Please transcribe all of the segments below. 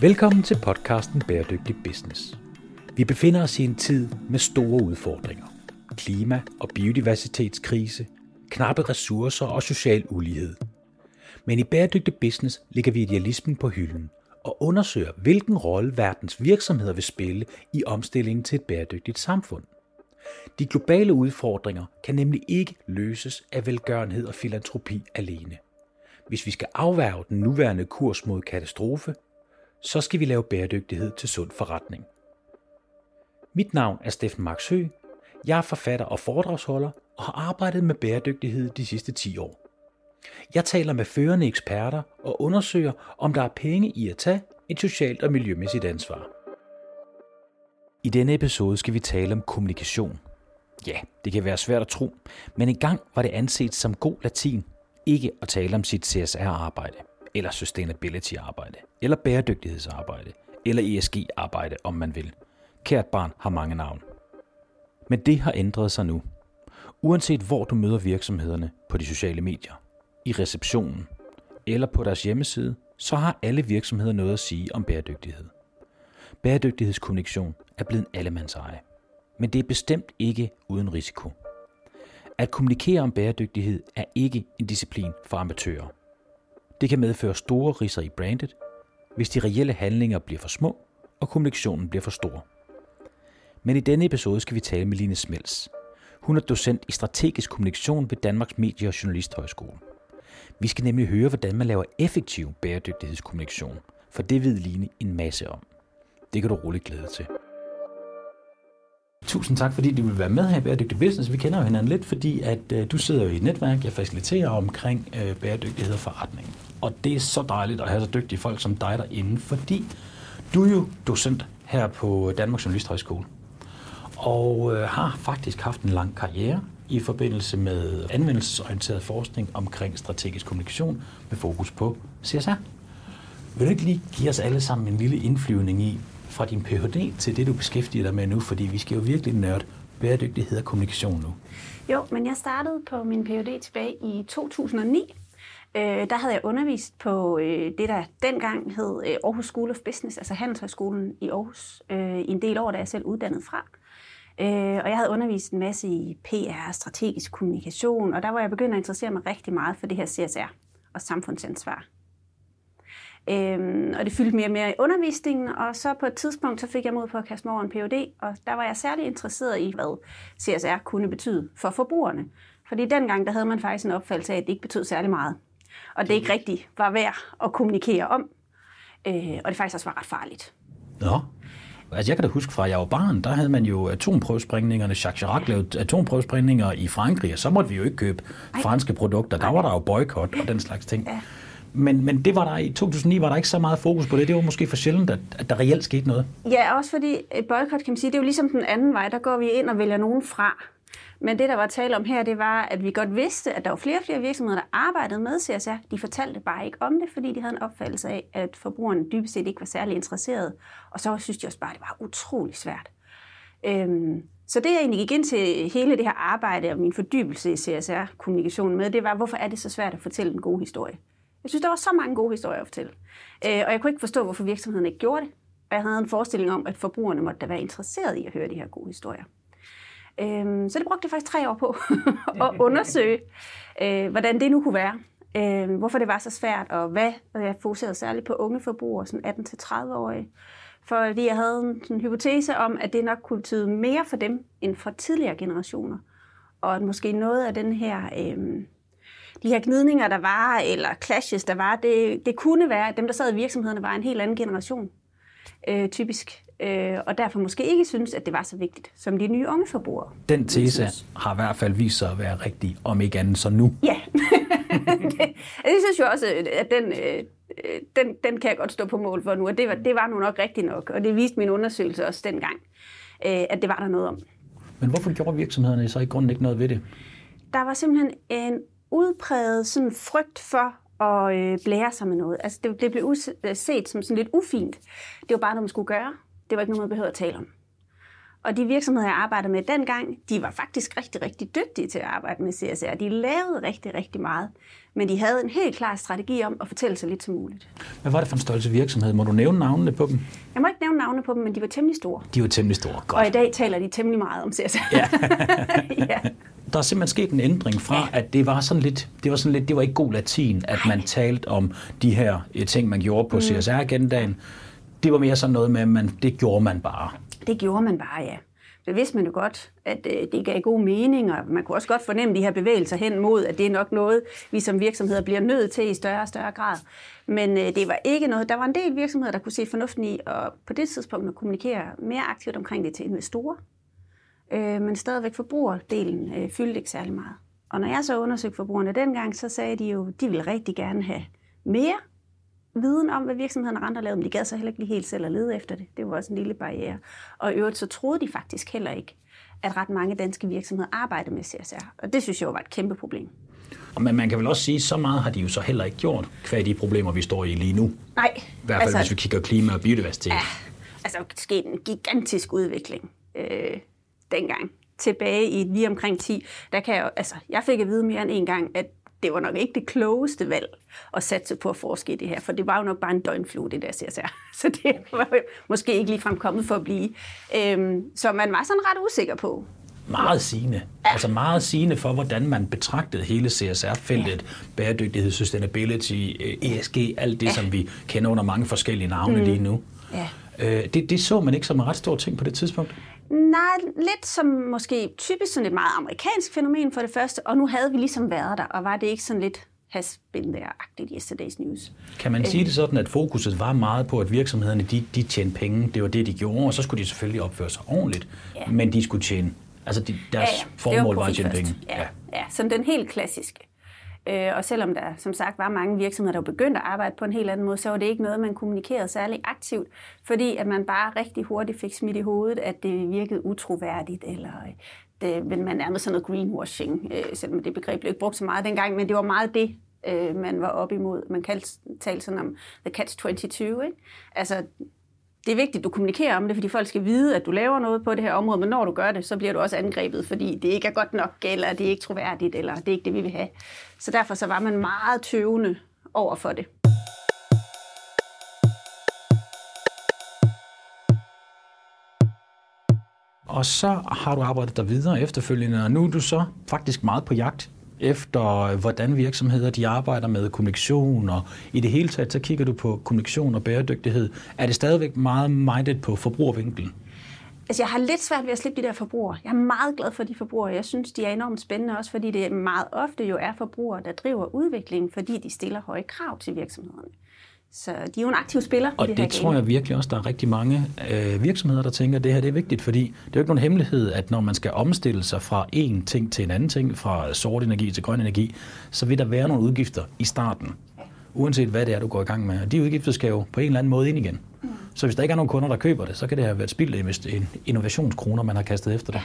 Velkommen til podcasten Bæredygtig Business. Vi befinder os i en tid med store udfordringer. Klima- og biodiversitetskrise, knappe ressourcer og social ulighed. Men i Bæredygtig Business ligger vi idealismen på hylden og undersøger, hvilken rolle verdens virksomheder vil spille i omstillingen til et bæredygtigt samfund. De globale udfordringer kan nemlig ikke løses af velgørenhed og filantropi alene. Hvis vi skal afværge den nuværende kurs mod katastrofe, så skal vi lave bæredygtighed til sund forretning. Mit navn er Steffen Max Hø. Jeg er forfatter og foredragsholder og har arbejdet med bæredygtighed de sidste 10 år. Jeg taler med førende eksperter og undersøger, om der er penge i at tage et socialt og miljømæssigt ansvar. I denne episode skal vi tale om kommunikation. Ja, det kan være svært at tro, men engang var det anset som god latin ikke at tale om sit CSR-arbejde, eller sustainability-arbejde, eller bæredygtighedsarbejde, eller ESG-arbejde, om man vil. Kært barn har mange navne. Men det har ændret sig nu. Uanset hvor du møder virksomhederne på de sociale medier, i receptionen eller på deres hjemmeside, så har alle virksomheder noget at sige om bæredygtighed. Bæredygtighedskommunikation er blevet en allemandseje. Men det er bestemt ikke uden risiko. At kommunikere om bæredygtighed er ikke en disciplin for amatører. Det kan medføre store riser i brandet, hvis de reelle handlinger bliver for små og kommunikationen bliver for stor. Men i denne episode skal vi tale med Line Smels. Hun er docent i strategisk kommunikation ved Danmarks Medie- og Journalisthøjskole. Vi skal nemlig høre, hvordan man laver effektiv bæredygtighedskommunikation, for det ved Line en masse om. Det kan du roligt glæde til. Tusind tak, fordi du vil være med her i Bæredygtig Business. Vi kender jo hinanden lidt, fordi at øh, du sidder jo i et netværk, jeg faciliterer omkring øh, bæredygtighed og forretning. Og det er så dejligt at have så dygtige folk som dig derinde, fordi du er jo docent her på Danmarks Journalisthøjskole. Og øh, har faktisk haft en lang karriere i forbindelse med anvendelsesorienteret forskning omkring strategisk kommunikation med fokus på CSR. Vil du ikke lige give os alle sammen en lille indflyvning i, fra din Ph.D. til det, du beskæftiger dig med nu? Fordi vi skal jo virkelig nørde bæredygtighed og kommunikation nu. Jo, men jeg startede på min Ph.D. tilbage i 2009. Øh, der havde jeg undervist på øh, det, der dengang hed øh, Aarhus School of Business, altså Handelshøjskolen i Aarhus, øh, i en del år, da jeg selv uddannet fra. Øh, og jeg havde undervist en masse i PR, strategisk kommunikation, og der var jeg begyndt at interessere mig rigtig meget for det her CSR og samfundsansvar. Øhm, og det fyldte mere og mere i undervisningen, og så på et tidspunkt så fik jeg mod på at kaste mig over en PhD, og der var jeg særlig interesseret i, hvad CSR kunne betyde for forbrugerne. Fordi dengang der havde man faktisk en opfattelse af, at det ikke betød særlig meget, og det ikke rigtigt var værd at kommunikere om, øh, og det faktisk også var ret farligt. Nå, Altså jeg kan da huske fra, at jeg var barn, der havde man jo atomprøvesprængningerne. Jacques Chirac lavede atomprøvesprængninger i Frankrig, og så måtte vi jo ikke købe Ej. franske produkter. Der var der jo boykot og den slags ting. Ja. Men, men det var der i 2009 var der ikke så meget fokus på det. Det var måske for sjældent, at, at der reelt skete noget. Ja, også fordi øh, boykot kan man sige, det er jo ligesom den anden vej. Der går vi ind og vælger nogen fra. Men det, der var tale om her, det var, at vi godt vidste, at der var flere og flere virksomheder, der arbejdede med CSR. De fortalte bare ikke om det, fordi de havde en opfattelse af, at forbrugerne dybest set ikke var særlig interesserede. Og så synes de også bare, at det var utrolig svært. Øhm, så det, jeg egentlig gik ind til hele det her arbejde og min fordybelse i CSR-kommunikation med, det var, hvorfor er det så svært at fortælle en god historie? Jeg synes, der var så mange gode historier at fortælle. Øh, og jeg kunne ikke forstå, hvorfor virksomheden ikke gjorde det. Og jeg havde en forestilling om, at forbrugerne måtte da være interesseret i at høre de her gode historier. Øh, så det brugte jeg faktisk tre år på at undersøge, øh, hvordan det nu kunne være. Øh, hvorfor det var så svært, og hvad. Og jeg fokuserede særligt på unge forbrugere, sådan 18-30-årige. Fordi jeg havde en, en hypotese om, at det nok kunne betyde mere for dem end for tidligere generationer. Og at måske noget af den her... Øh, de her gnidninger, der var, eller clashes, der var, det, det kunne være, at dem, der sad i virksomhederne, var en helt anden generation, øh, typisk. Øh, og derfor måske ikke synes, at det var så vigtigt, som de nye unge forbrugere. Den tese har i hvert fald vist sig at være rigtig, om ikke andet så nu. Ja, det, jeg synes jo også, at den, øh, den, den kan jeg godt stå på mål for nu, og det var, det var nu nok rigtigt nok, og det viste min undersøgelse også dengang, øh, at det var der noget om. Men hvorfor gjorde virksomhederne så i grunden ikke noget ved det? Der var simpelthen en udpræget sådan frygt for at øh, blære sig med noget. Altså det, det blev øh, set som sådan lidt ufint. Det var bare noget, man skulle gøre. Det var ikke noget, man behøvede at tale om. Og de virksomheder, jeg arbejdede med dengang, de var faktisk rigtig, rigtig dygtige til at arbejde med CSR. De lavede rigtig, rigtig meget. Men de havde en helt klar strategi om at fortælle så lidt som muligt. Hvad var det for en størrelse virksomhed? Må du nævne navnene på dem? Jeg må ikke nævne navnene på dem, men de var temmelig store. De var temmelig store. Godt. Og i dag taler de temmelig meget om CSR. Ja. ja. Der er simpelthen sket en ændring fra, at det var sådan lidt, det var sådan lidt, det var ikke god latin, at man talte om de her eh, ting, man gjorde på mm. CSR-agendaen. Det var mere sådan noget med, at man, det gjorde man bare. Det gjorde man bare, ja. Det vidste man jo godt, at øh, det gav god mening, og man kunne også godt fornemme de her bevægelser hen mod, at det er nok noget, vi som virksomheder bliver nødt til i større og større grad. Men øh, det var ikke noget, der var en del virksomheder, der kunne se fornuften i, og på det tidspunkt at kommunikere mere aktivt omkring det til investorer. Øh, men stadigvæk forbrugerdelen øh, fyldte ikke særlig meget. Og når jeg så undersøgte forbrugerne dengang, så sagde de jo, de ville rigtig gerne have mere viden om, hvad virksomhederne andre lavede, men de gad så heller ikke lige helt selv at lede efter det. Det var også en lille barriere. Og i øvrigt så troede de faktisk heller ikke, at ret mange danske virksomheder arbejdede med CSR. Og det synes jeg jo var et kæmpe problem. Men man kan vel også sige, så meget har de jo så heller ikke gjort, hvad de problemer, vi står i lige nu. Nej. I hvert fald, altså, hvis vi kigger klima og biodiversitet. Ja, altså, der skete en gigantisk udvikling øh, dengang. Tilbage i lige omkring 10, der kan jeg, altså, jeg fik at vide mere end en gang, at det var nok ikke det klogeste valg at satse på at forske i det her, for det var jo nok bare en døgnflue, det der CSR. Så det var jo måske ikke lige fremkommet for at blive. Øhm, så man var sådan ret usikker på. Meget sigende. Ja. Altså meget sigende for, hvordan man betragtede hele CSR-feltet, ja. bæredygtighed, sustainability, ESG, alt det, ja. som vi kender under mange forskellige navne mm. lige nu. Ja. Øh, det, det så man ikke som en ret stor ting på det tidspunkt? Nej, lidt som måske typisk sådan et meget amerikansk fænomen for det første, og nu havde vi ligesom været der, og var det ikke sådan lidt has been there-agtigt yesterday's news. Kan man sige det sådan, at fokuset var meget på, at virksomhederne de, de tjente penge, det var det, de gjorde, og så skulle de selvfølgelig opføre sig ordentligt, ja. men de skulle tjene, altså de, deres ja, ja. formål var, var at tjene penge. Ja, ja. ja, sådan den helt klassiske. Øh, og selvom der som sagt var mange virksomheder, der begyndte at arbejde på en helt anden måde, så var det ikke noget, man kommunikerede særlig aktivt, fordi at man bare rigtig hurtigt fik smidt i hovedet, at det virkede utroværdigt, eller øh, det, men man nærmede sådan noget greenwashing, øh, selvom det begreb blev ikke brugt så meget dengang, men det var meget det, øh, man var op imod. Man talte sådan om the catch-22. Ikke? Altså, det er vigtigt, at du kommunikerer om det, fordi folk skal vide, at du laver noget på det her område, men når du gør det, så bliver du også angrebet, fordi det ikke er godt nok, eller det er ikke troværdigt, eller det er ikke det, vi vil have. Så derfor så var man meget tøvende over for det. Og så har du arbejdet der videre efterfølgende, og nu er du så faktisk meget på jagt efter, hvordan virksomheder de arbejder med kommunikation, og i det hele taget, så kigger du på kommunikation og bæredygtighed. Er det stadigvæk meget minded på forbrugervinkelen? Altså, jeg har lidt svært ved at slippe de der forbrugere. Jeg er meget glad for de forbrugere. Jeg synes, de er enormt spændende, også fordi det meget ofte jo er forbrugere, der driver udviklingen, fordi de stiller høje krav til virksomhederne. Så de er jo en aktiv spiller. Og det, det tror jeg virkelig også, der er rigtig mange øh, virksomheder, der tænker, at det her det er vigtigt, fordi det er jo ikke nogen hemmelighed, at når man skal omstille sig fra en ting til en anden ting, fra sort energi til grøn energi, så vil der være nogle udgifter i starten, uanset hvad det er, du går i gang med. Og de udgifter skal jo på en eller anden måde ind igen. Mm. Så hvis der ikke er nogen kunder, der køber det, så kan det have været spildt en innovationskroner, man har kastet efter det.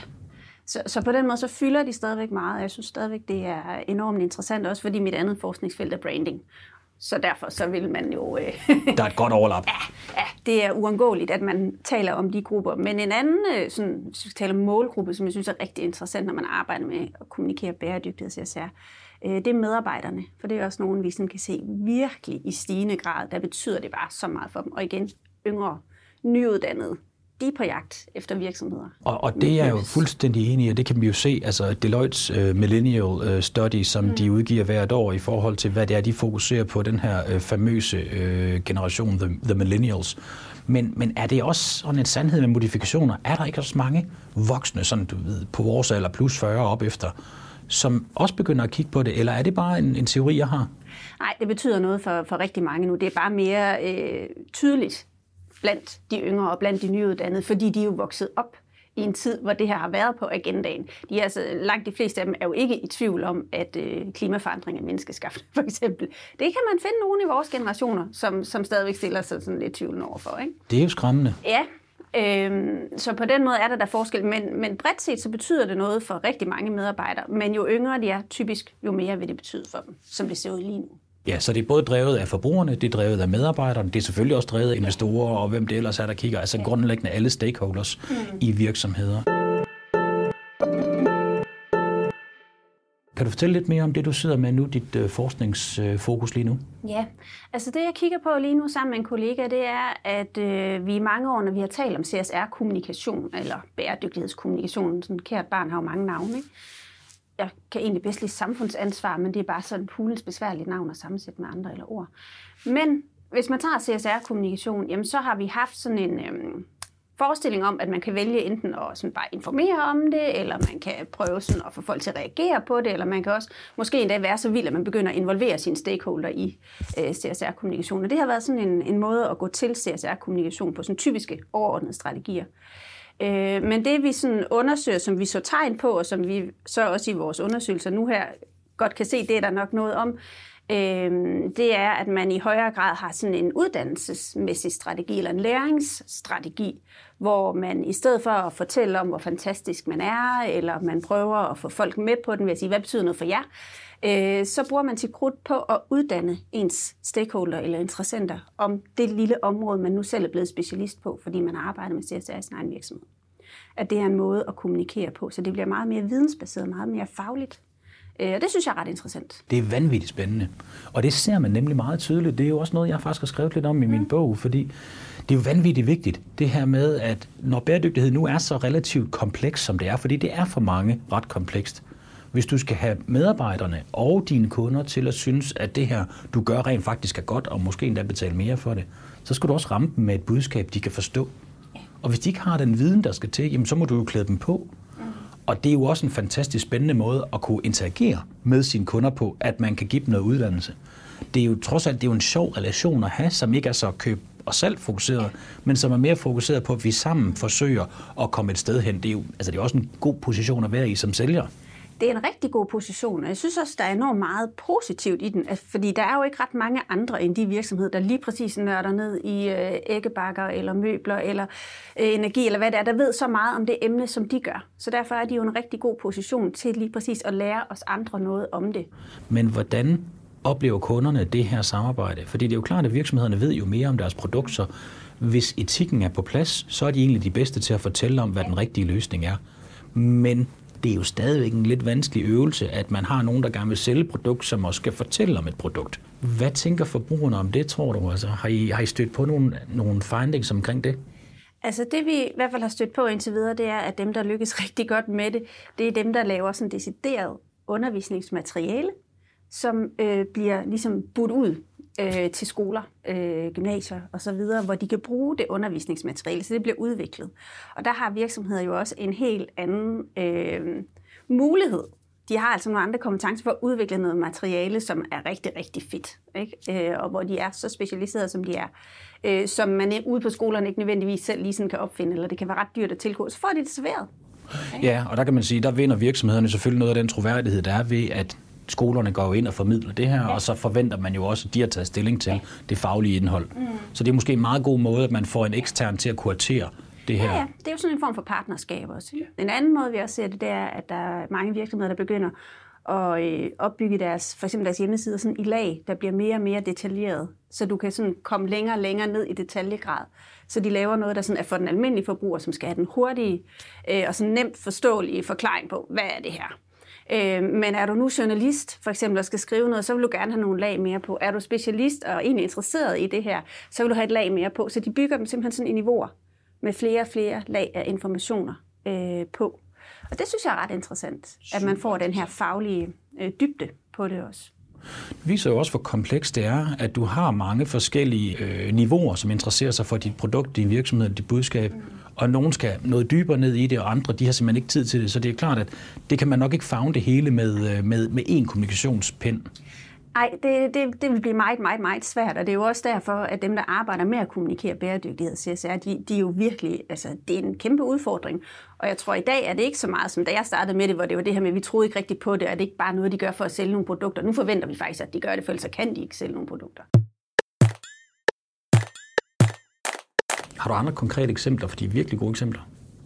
Så, så på den måde, så fylder de stadigvæk meget. Jeg synes stadigvæk, det er enormt interessant, også fordi mit andet forskningsfelt er branding. Så derfor så vil man jo... Øh, der er et godt overlap. Ja, ja, det er uundgåeligt, at man taler om de grupper. Men en anden øh, sådan, hvis vi taler målgruppe, som jeg synes er rigtig interessant, når man arbejder med at kommunikere bæredygtighed, så jeg siger, øh, det er medarbejderne. For det er også nogen, vi sådan kan se virkelig i stigende grad. Der betyder det bare så meget for dem. Og igen, yngre, nyuddannede de er på jagt efter virksomheder. Og, og det er jeg jo fuldstændig enig i, og det kan vi jo se, altså Deloitte's uh, Millennial uh, Study, som mm. de udgiver hvert år i forhold til, hvad det er, de fokuserer på, den her uh, famøse uh, generation, the, the Millennials. Men, men er det også sådan en sandhed med modifikationer? Er der ikke også mange voksne, sådan du ved, på vores alder plus 40 op efter, som også begynder at kigge på det, eller er det bare en, en teori, jeg har? Nej, det betyder noget for, for rigtig mange nu. Det er bare mere øh, tydeligt blandt de yngre og blandt de nyuddannede, fordi de er jo vokset op i en tid, hvor det her har været på agendaen. De er altså, langt de fleste af dem er jo ikke i tvivl om, at øh, klimaforandring er menneskeskabt, for eksempel. Det kan man finde nogen i vores generationer, som, som stadigvæk stiller sig sådan lidt tvivl overfor. Ikke? Det er jo skræmmende. Ja, Øhm, så på den måde er der der forskel, men, men bredt set så betyder det noget for rigtig mange medarbejdere, men jo yngre de er, typisk jo mere vil det betyde for dem, som det ser ud lige nu. Ja, så det er både drevet af forbrugerne, det er drevet af medarbejderne, det er selvfølgelig også drevet af investorer og hvem det ellers er, der kigger. Altså grundlæggende alle stakeholders mm. i virksomheder. Kan du fortælle lidt mere om det, du sidder med nu, dit øh, forskningsfokus lige nu? Ja, altså det jeg kigger på lige nu sammen med en kollega, det er, at øh, vi i mange år, når vi har talt om CSR-kommunikation, eller bæredygtighedskommunikation, sådan kært barn har jo mange navne, ikke? Jeg kan egentlig bedst lide samfundsansvar, men det er bare sådan pulens besværligt navn at sammensætte med andre eller ord. Men hvis man tager CSR-kommunikation, jamen så har vi haft sådan en øhm, forestilling om, at man kan vælge enten at sådan bare informere om det, eller man kan prøve sådan at få folk til at reagere på det, eller man kan også måske endda være så vild, at man begynder at involvere sine stakeholder i øh, CSR-kommunikation. Og det har været sådan en, en måde at gå til CSR-kommunikation på sådan typiske overordnede strategier. Øh, men det vi sådan undersøger, som vi så tegn på, og som vi så også i vores undersøgelser nu her godt kan se, det er der nok noget om, øh, det er, at man i højere grad har sådan en uddannelsesmæssig strategi, eller en læringsstrategi, hvor man i stedet for at fortælle om, hvor fantastisk man er, eller man prøver at få folk med på den ved at sige, hvad betyder noget for jer, øh, så bruger man sit krudt på at uddanne ens stakeholder eller interessenter om det lille område, man nu selv er blevet specialist på, fordi man arbejder med CSR i sin egen virksomhed. At det er en måde at kommunikere på, så det bliver meget mere vidensbaseret, meget mere fagligt. Øh, og det synes jeg er ret interessant. Det er vanvittigt spændende. Og det ser man nemlig meget tydeligt. Det er jo også noget, jeg faktisk har skrevet lidt om i min mm. bog, fordi det er jo vanvittigt vigtigt, det her med, at når bæredygtighed nu er så relativt kompleks, som det er, fordi det er for mange ret komplekst, hvis du skal have medarbejderne og dine kunder til at synes, at det her, du gør rent faktisk er godt, og måske endda betale mere for det, så skal du også ramme dem med et budskab, de kan forstå. Og hvis de ikke har den viden, der skal til, jamen, så må du jo klæde dem på. Og det er jo også en fantastisk spændende måde at kunne interagere med sine kunder på, at man kan give dem noget uddannelse. Det er jo trods alt det er jo en sjov relation at have, som ikke er så køb og salg fokuseret, men som er mere fokuseret på, at vi sammen forsøger at komme et sted hen. Det er jo altså det er også en god position at være i som sælger det er en rigtig god position, og jeg synes også, der er enormt meget positivt i den, fordi der er jo ikke ret mange andre end de virksomheder, der lige præcis nørder ned i øh, æggebakker eller møbler eller øh, energi eller hvad det er, der ved så meget om det emne, som de gør. Så derfor er de jo en rigtig god position til lige præcis at lære os andre noget om det. Men hvordan oplever kunderne det her samarbejde? Fordi det er jo klart, at virksomhederne ved jo mere om deres produkter. Hvis etikken er på plads, så er de egentlig de bedste til at fortælle om, hvad den rigtige løsning er. Men det er jo stadigvæk en lidt vanskelig øvelse, at man har nogen, der gerne vil sælge et produkt, som også skal fortælle om et produkt. Hvad tænker forbrugerne om det, tror du? Altså, har, I, har I stødt på nogle, nogle findings omkring det? Altså det vi i hvert fald har stødt på indtil videre, det er, at dem, der lykkes rigtig godt med det, det er dem, der laver sådan decideret undervisningsmateriale, som øh, bliver ligesom budt ud øh, til skoler, øh, gymnasier osv., hvor de kan bruge det undervisningsmateriale, så det bliver udviklet. Og der har virksomheder jo også en helt anden øh, mulighed. De har altså nogle andre kompetencer for at udvikle noget materiale, som er rigtig, rigtig fedt, ikke? Øh, og hvor de er så specialiserede, som de er, øh, som man ude på skolerne ikke nødvendigvis selv lige sådan kan opfinde, eller det kan være ret dyrt at tilgå, så får de det serveret. Okay. Ja, og der kan man sige, der vinder virksomhederne selvfølgelig noget af den troværdighed, der er ved, at skolerne går jo ind og formidler det her, ja. og så forventer man jo også, at de har taget stilling til ja. det faglige indhold. Mm. Så det er måske en meget god måde, at man får en ekstern til at kuratere det her. Ja, ja, det er jo sådan en form for partnerskab også. Ja. En anden måde, vi også ser det, det er, at der er mange virksomheder, der begynder at øh, opbygge deres, for eksempel deres hjemmesider sådan i lag, der bliver mere og mere detaljeret, så du kan sådan komme længere og længere ned i detaljegrad. Så de laver noget, der sådan er for den almindelige forbruger, som skal have den hurtige øh, og sådan nemt forståelige forklaring på, hvad er det her? Øh, men er du nu journalist, for eksempel, og skal skrive noget, så vil du gerne have nogle lag mere på. Er du specialist og egentlig interesseret i det her, så vil du have et lag mere på. Så de bygger dem simpelthen sådan i niveauer med flere og flere lag af informationer øh, på. Og det synes jeg er ret interessant, at man får den her faglige øh, dybde på det også. Det viser jo også, hvor komplekst det er, at du har mange forskellige øh, niveauer, som interesserer sig for dit produkt, din virksomhed, dit budskab. Mm og nogen skal noget dybere ned i det, og andre de har simpelthen ikke tid til det. Så det er klart, at det kan man nok ikke fagne det hele med, øh, med, med én kommunikationspind. Nej, det, det, det vil blive meget, meget, meget svært, og det er jo også derfor, at dem, der arbejder med at kommunikere bæredygtighed, CSR, de, de er jo virkelig, altså det er en kæmpe udfordring. Og jeg tror, i dag er det ikke så meget, som da jeg startede med det, hvor det var det her med, at vi troede ikke rigtigt på det, og det er ikke bare noget, de gør for at sælge nogle produkter. Nu forventer vi faktisk, at de gør det, for ellers kan de ikke sælge nogle produkter. Har du andre konkrete eksempler, for de er virkelig gode eksempler,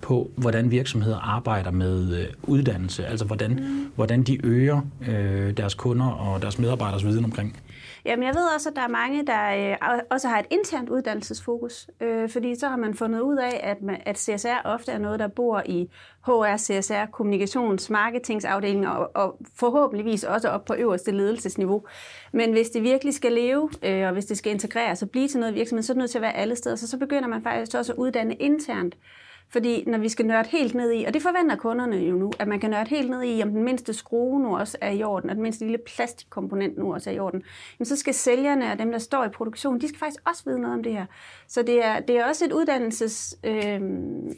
på hvordan virksomheder arbejder med øh, uddannelse, altså hvordan, mm. hvordan de øger øh, deres kunder og deres medarbejderes viden omkring? Jamen, jeg ved også, at der er mange, der øh, også har et internt uddannelsesfokus, øh, fordi så har man fundet ud af, at, man, at CSR ofte er noget, der bor i HR, CSR, kommunikations, marketingsafdelinger og, og forhåbentligvis også op på øverste ledelsesniveau. Men hvis det virkelig skal leve, øh, og hvis det skal integreres og blive til noget virksomhed, så er det nødt til at være alle steder. Så så begynder man faktisk også at uddanne internt fordi når vi skal nørde helt ned i, og det forventer kunderne jo nu, at man kan nørde helt ned i, om den mindste skrue nu også er i orden, og den mindste lille plastikkomponent nu også er i orden, jamen så skal sælgerne og dem, der står i produktion, de skal faktisk også vide noget om det her. Så det er, det er også et, uddannelses, øh,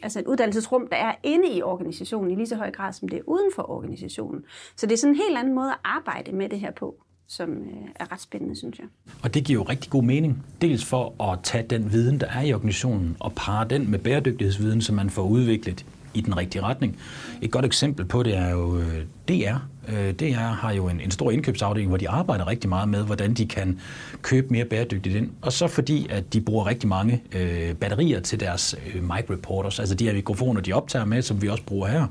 altså et uddannelsesrum, der er inde i organisationen i lige så høj grad, som det er uden for organisationen. Så det er sådan en helt anden måde at arbejde med det her på som øh, er ret spændende, synes jeg. Og det giver jo rigtig god mening. Dels for at tage den viden, der er i organisationen, og parre den med bæredygtighedsviden, som man får udviklet i den rigtige retning. Et godt eksempel på det er jo øh, DR. Øh, DR har jo en, en stor indkøbsafdeling, hvor de arbejder rigtig meget med, hvordan de kan købe mere bæredygtigt ind. Og så fordi, at de bruger rigtig mange øh, batterier til deres øh, mic reporters, altså de her mikrofoner, de optager med, som vi også bruger her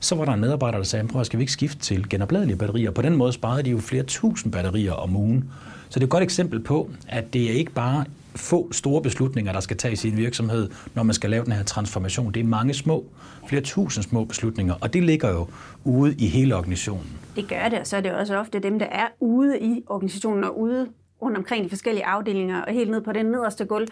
så var der en medarbejder, der sagde, prøv, skal vi ikke skifte til genopladelige batterier? På den måde sparede de jo flere tusind batterier om ugen. Så det er et godt eksempel på, at det er ikke bare få store beslutninger, der skal tages i en virksomhed, når man skal lave den her transformation. Det er mange små, flere tusind små beslutninger, og det ligger jo ude i hele organisationen. Det gør det, og så er det også ofte dem, der er ude i organisationen og ude rundt omkring de forskellige afdelinger og helt ned på den nederste gulv,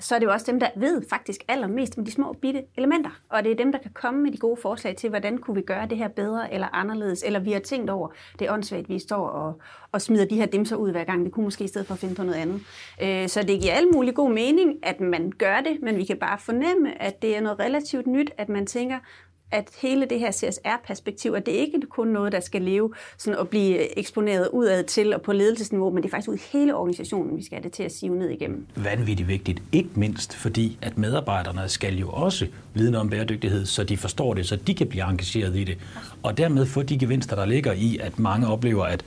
så er det jo også dem, der ved faktisk allermest om de små bitte elementer. Og det er dem, der kan komme med de gode forslag til, hvordan kunne vi gøre det her bedre eller anderledes, eller vi har tænkt over, det er åndssvagt, vi står og, og smider de her dimser ud hver gang. Vi kunne måske i stedet for finde på noget andet. Øh, så det giver alle mulig god mening, at man gør det, men vi kan bare fornemme, at det er noget relativt nyt, at man tænker, at hele det her CSR-perspektiv, at det ikke er kun noget, der skal leve sådan og blive eksponeret udad til og på ledelsesniveau, men det er faktisk ud i hele organisationen, vi skal have det til at sive ned igennem. Vanvittigt vigtigt, ikke mindst fordi, at medarbejderne skal jo også vide om bæredygtighed, så de forstår det, så de kan blive engageret i det, og dermed få de gevinster, der ligger i, at mange oplever, at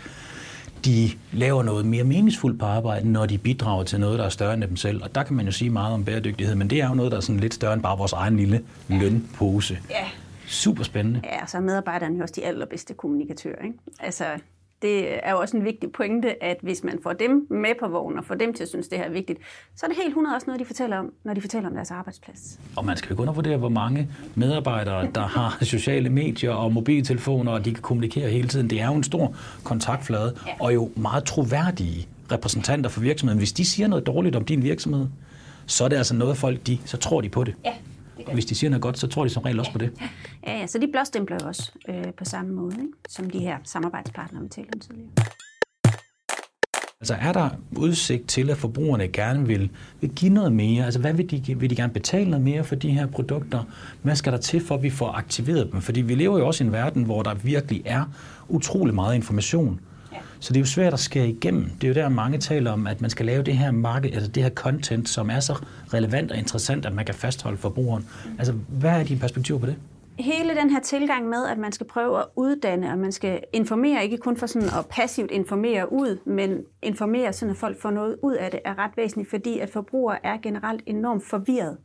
de laver noget mere meningsfuldt på arbejdet, når de bidrager til noget, der er større end dem selv. Og der kan man jo sige meget om bæredygtighed, men det er jo noget, der er sådan lidt større end bare vores egen lille lønpose. Ja, Super spændende. Ja, så er medarbejderne jo også de allerbedste kommunikatører. Ikke? Altså, det er jo også en vigtig pointe, at hvis man får dem med på vognen og får dem til at synes, det her er vigtigt, så er det helt 100 også noget, de fortæller om, når de fortæller om deres arbejdsplads. Og man skal jo ikke undervurdere, hvor mange medarbejdere, der har sociale medier og mobiltelefoner, og de kan kommunikere hele tiden. Det er jo en stor kontaktflade, ja. og jo meget troværdige repræsentanter for virksomheden. Hvis de siger noget dårligt om din virksomhed, så er det altså noget, folk de, så tror de på det. Ja, og hvis de siger noget godt, så tror de som regel også på det. Ja, ja så de blåstempler jo også øh, på samme måde, ikke? som de her samarbejdspartnere, vi talte om tidligere. Altså er der udsigt til, at forbrugerne gerne vil, vil give noget mere? Altså hvad vil de, vil de gerne betale noget mere for de her produkter? Hvad skal der til, for at vi får aktiveret dem? Fordi vi lever jo også i en verden, hvor der virkelig er utrolig meget information. Så det er jo svært at skære igennem. Det er jo der, mange taler om, at man skal lave det her marked, altså det her content, som er så relevant og interessant, at man kan fastholde forbrugeren. Altså, hvad er dine perspektiver på det? hele den her tilgang med, at man skal prøve at uddanne, og man skal informere, ikke kun for sådan at passivt informere ud, men informere, sådan at folk får noget ud af det, er ret væsentligt, fordi at forbrugere er generelt enormt forvirret.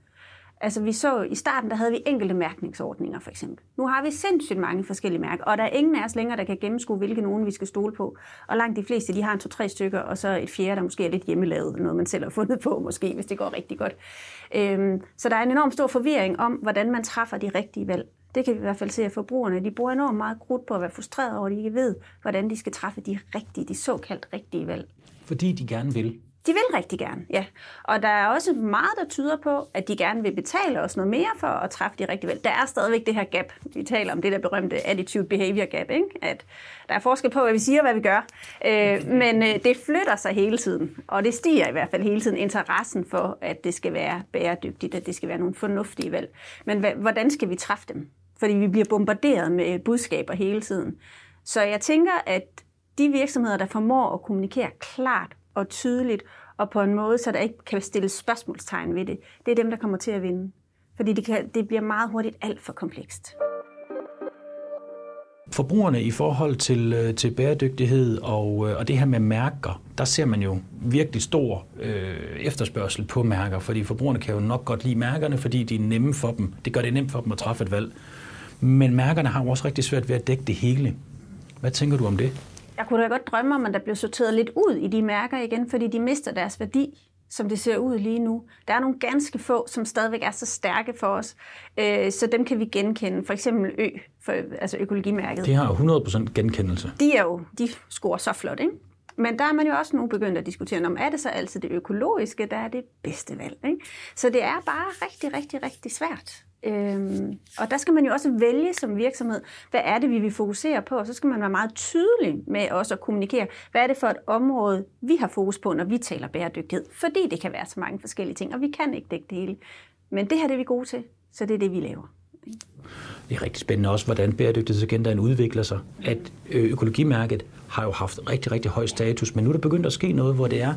Altså vi så i starten, der havde vi enkelte mærkningsordninger for eksempel. Nu har vi sindssygt mange forskellige mærker, og der er ingen af os længere, der kan gennemskue, hvilke nogen vi skal stole på. Og langt de fleste, de har en to-tre stykker, og så et fjerde, der måske er lidt hjemmelavet, noget man selv har fundet på måske, hvis det går rigtig godt. Øhm, så der er en enorm stor forvirring om, hvordan man træffer de rigtige valg. Det kan vi i hvert fald se, at forbrugerne de bruger enormt meget krudt på at være frustreret over, at de ikke ved, hvordan de skal træffe de rigtige, de såkaldt rigtige valg. Fordi de gerne vil. De vil rigtig gerne, ja. Og der er også meget, der tyder på, at de gerne vil betale os noget mere for at træffe de rigtige valg. Der er stadigvæk det her gap. Vi taler om det der berømte attitude behavior gap, ikke? at der er forskel på, hvad vi siger og hvad vi gør. Øh, men øh, det flytter sig hele tiden, og det stiger i hvert fald hele tiden interessen for, at det skal være bæredygtigt, at det skal være nogle fornuftige valg. Men hvordan skal vi træffe dem? Fordi vi bliver bombarderet med budskaber hele tiden. Så jeg tænker, at de virksomheder, der formår at kommunikere klart og tydeligt, og på en måde, så der ikke kan stilles spørgsmålstegn ved det, det er dem, der kommer til at vinde. Fordi det, kan, det bliver meget hurtigt alt for komplekst. Forbrugerne i forhold til, øh, til bæredygtighed og, øh, og det her med mærker, der ser man jo virkelig stor øh, efterspørgsel på mærker, fordi forbrugerne kan jo nok godt lide mærkerne, fordi de er nemme for dem. Det gør det nemt for dem at træffe et valg. Men mærkerne har jo også rigtig svært ved at dække det hele. Hvad tænker du om det? Jeg kunne da godt drømme om, at der blev sorteret lidt ud i de mærker igen, fordi de mister deres værdi som det ser ud lige nu. Der er nogle ganske få, som stadigvæk er så stærke for os, øh, så dem kan vi genkende. For eksempel Ø, for, altså økologimærket. Det har 100% genkendelse. De er jo, de scorer så flot, ikke? Men der er man jo også nu begyndt at diskutere, om er det så altid det økologiske, der er det bedste valg. Ikke? Så det er bare rigtig, rigtig, rigtig svært. Øhm, og der skal man jo også vælge som virksomhed, hvad er det, vi vil fokusere på, og så skal man være meget tydelig med også at kommunikere, hvad er det for et område, vi har fokus på, når vi taler bæredygtighed. Fordi det kan være så mange forskellige ting, og vi kan ikke dække det hele. Men det her det er vi gode til, så det er det, vi laver. Det er rigtig spændende også, hvordan bæredygtighedsagendaen udvikler sig. At økologimærket har jo haft rigtig, rigtig høj status, men nu er der begyndt at ske noget, hvor det er,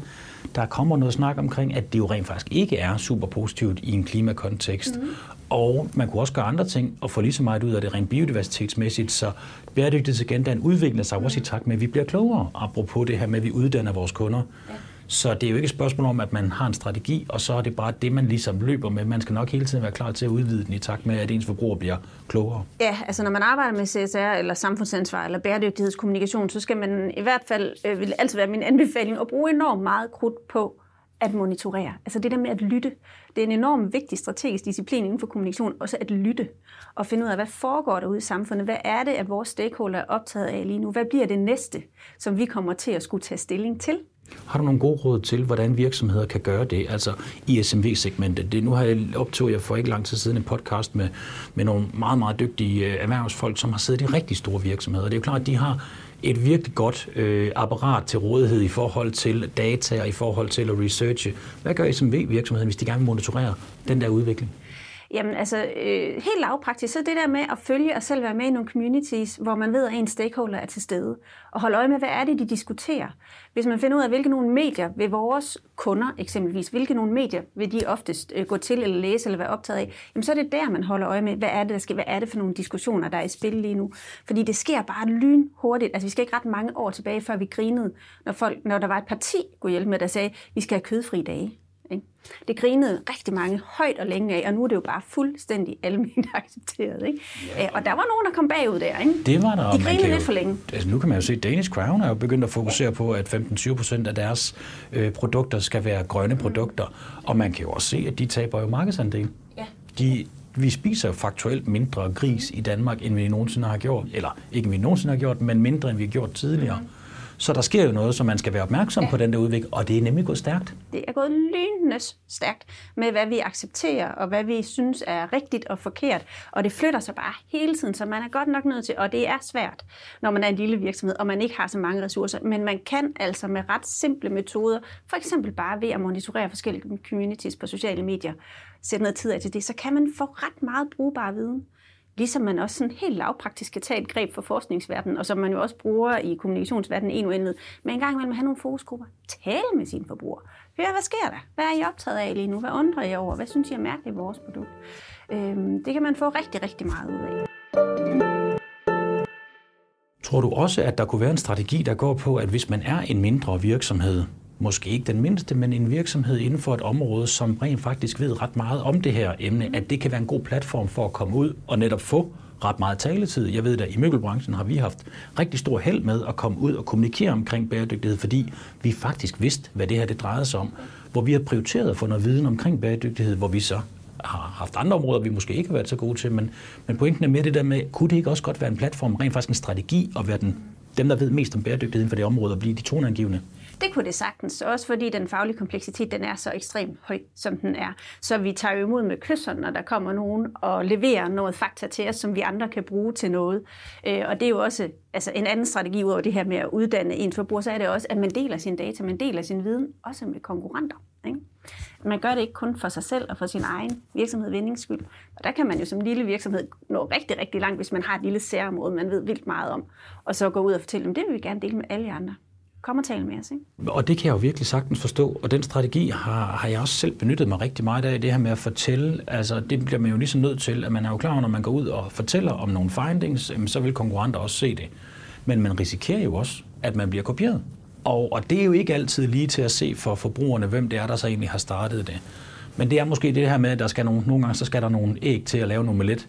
der kommer noget snak omkring, at det jo rent faktisk ikke er super positivt i en klimakontekst. Mm. Og man kunne også gøre andre ting og få lige så meget ud af det rent biodiversitetsmæssigt, så bæredygtighedsagendaen udvikler sig også i takt med, at vi bliver klogere, apropos det her med, at vi uddanner vores kunder. Ja. Så det er jo ikke et spørgsmål om, at man har en strategi, og så er det bare det, man ligesom løber med. Man skal nok hele tiden være klar til at udvide den i takt med, at ens forbruger bliver klogere. Ja, altså når man arbejder med CSR eller samfundsansvar eller bæredygtighedskommunikation, så skal man i hvert fald, øh, vil altid være min anbefaling, at bruge enormt meget krudt på at monitorere. Altså det der med at lytte. Det er en enormt vigtig strategisk disciplin inden for kommunikation, også at lytte og finde ud af, hvad foregår derude i samfundet? Hvad er det, at vores stakeholder er optaget af lige nu? Hvad bliver det næste, som vi kommer til at skulle tage stilling til? Har du nogle gode råd til, hvordan virksomheder kan gøre det, altså i SMV-segmentet? Det, nu har jeg optog jeg for ikke lang tid siden en podcast med, med nogle meget, meget dygtige øh, erhvervsfolk, som har siddet i rigtig store virksomheder. Det er jo klart, at de har et virkelig godt øh, apparat til rådighed i forhold til data og i forhold til at researche. Hvad gør SMV-virksomheden, hvis de gerne vil monitorere den der udvikling? Jamen altså, øh, helt lavpraktisk, så det der med at følge og selv være med i nogle communities, hvor man ved, at en stakeholder er til stede, og holde øje med, hvad er det, de diskuterer. Hvis man finder ud af, hvilke nogle medier vil vores kunder eksempelvis, hvilke nogle medier vil de oftest øh, gå til eller læse eller være optaget af, jamen så er det der, man holder øje med, hvad er det, der skal, hvad er det for nogle diskussioner, der er i spil lige nu. Fordi det sker bare lyn hurtigt. Altså vi skal ikke ret mange år tilbage, før vi grinede, når, folk, når der var et parti, kunne hjælpe med, der sagde, vi skal have kødfri dage. Ikke? Det grinede rigtig mange højt og længe af, og nu er det jo bare fuldstændig almindeligt accepteret. Ikke? Ja. Og der var nogen, der kom bagud der. Ikke? Det var der. De grinede lidt jo, for længe. Altså, nu kan man jo se, at Danish Crown er jo begyndt at fokusere på, at 15-20 procent af deres øh, produkter skal være grønne produkter. Mm. Og man kan jo også se, at de taber jo markedsandel. Ja. De, vi spiser faktuelt mindre gris i Danmark, end vi nogensinde har gjort. Eller ikke end vi nogensinde har gjort, men mindre, end vi har gjort tidligere. Mm. Så der sker jo noget, som man skal være opmærksom ja. på den der udvikling, og det er nemlig gået stærkt. Det er gået lynende stærkt med, hvad vi accepterer, og hvad vi synes er rigtigt og forkert. Og det flytter sig bare hele tiden, så man er godt nok nødt til, og det er svært, når man er en lille virksomhed, og man ikke har så mange ressourcer. Men man kan altså med ret simple metoder, for eksempel bare ved at monitorere forskellige communities på sociale medier, sætte noget tid af til det, så kan man få ret meget brugbar viden. Ligesom man også sådan helt lavpraktisk kan tage et greb for forskningsverdenen, og som man jo også bruger i kommunikationsverdenen en uendelighed. Men en gang imellem have nogle fokusgrupper. Tale med sine forbrugere. Hør, hvad sker der? Hvad er I optaget af lige nu? Hvad undrer I over? Hvad synes I er mærkeligt i vores produkt? Øhm, det kan man få rigtig, rigtig meget ud af. Tror du også, at der kunne være en strategi, der går på, at hvis man er en mindre virksomhed, måske ikke den mindste, men en virksomhed inden for et område, som rent faktisk ved ret meget om det her emne, at det kan være en god platform for at komme ud og netop få ret meget taletid. Jeg ved, at i møbelbranchen har vi haft rigtig stor held med at komme ud og kommunikere omkring bæredygtighed, fordi vi faktisk vidste, hvad det her det drejede sig om. Hvor vi har prioriteret at få noget viden omkring bæredygtighed, hvor vi så har haft andre områder, vi måske ikke har været så gode til, men, men pointen er mere det der med, kunne det ikke også godt være en platform, rent faktisk en strategi, og være den, dem, der ved mest om bæredygtigheden for det område, og blive de toneangivende? Det kunne det sagtens, også fordi den faglige kompleksitet den er så ekstremt høj, som den er. Så vi tager jo imod med kysser, når der kommer nogen og leverer noget fakta til os, som vi andre kan bruge til noget. Øh, og det er jo også altså en anden strategi ud over det her med at uddanne en forbruger, så er det også, at man deler sin data, man deler sin viden, også med konkurrenter. Ikke? Man gør det ikke kun for sig selv og for sin egen virksomhed vindings skyld. Og der kan man jo som lille virksomhed nå rigtig, rigtig langt, hvis man har et lille særområde, man ved vildt meget om, og så gå ud og fortælle dem, det vil vi gerne dele med alle andre. Kom og tal med os. Ikke? Og det kan jeg jo virkelig sagtens forstå, og den strategi har, har jeg også selv benyttet mig rigtig meget af, det her med at fortælle, altså det bliver man jo ligesom nødt til, at man er jo klar, når man går ud og fortæller om nogle findings, så vil konkurrenter også se det. Men man risikerer jo også, at man bliver kopieret. Og, og det er jo ikke altid lige til at se for forbrugerne, hvem det er, der så egentlig har startet det. Men det er måske det her med, at der skal nogle, nogle gange så skal der nogle æg til at lave en lidt,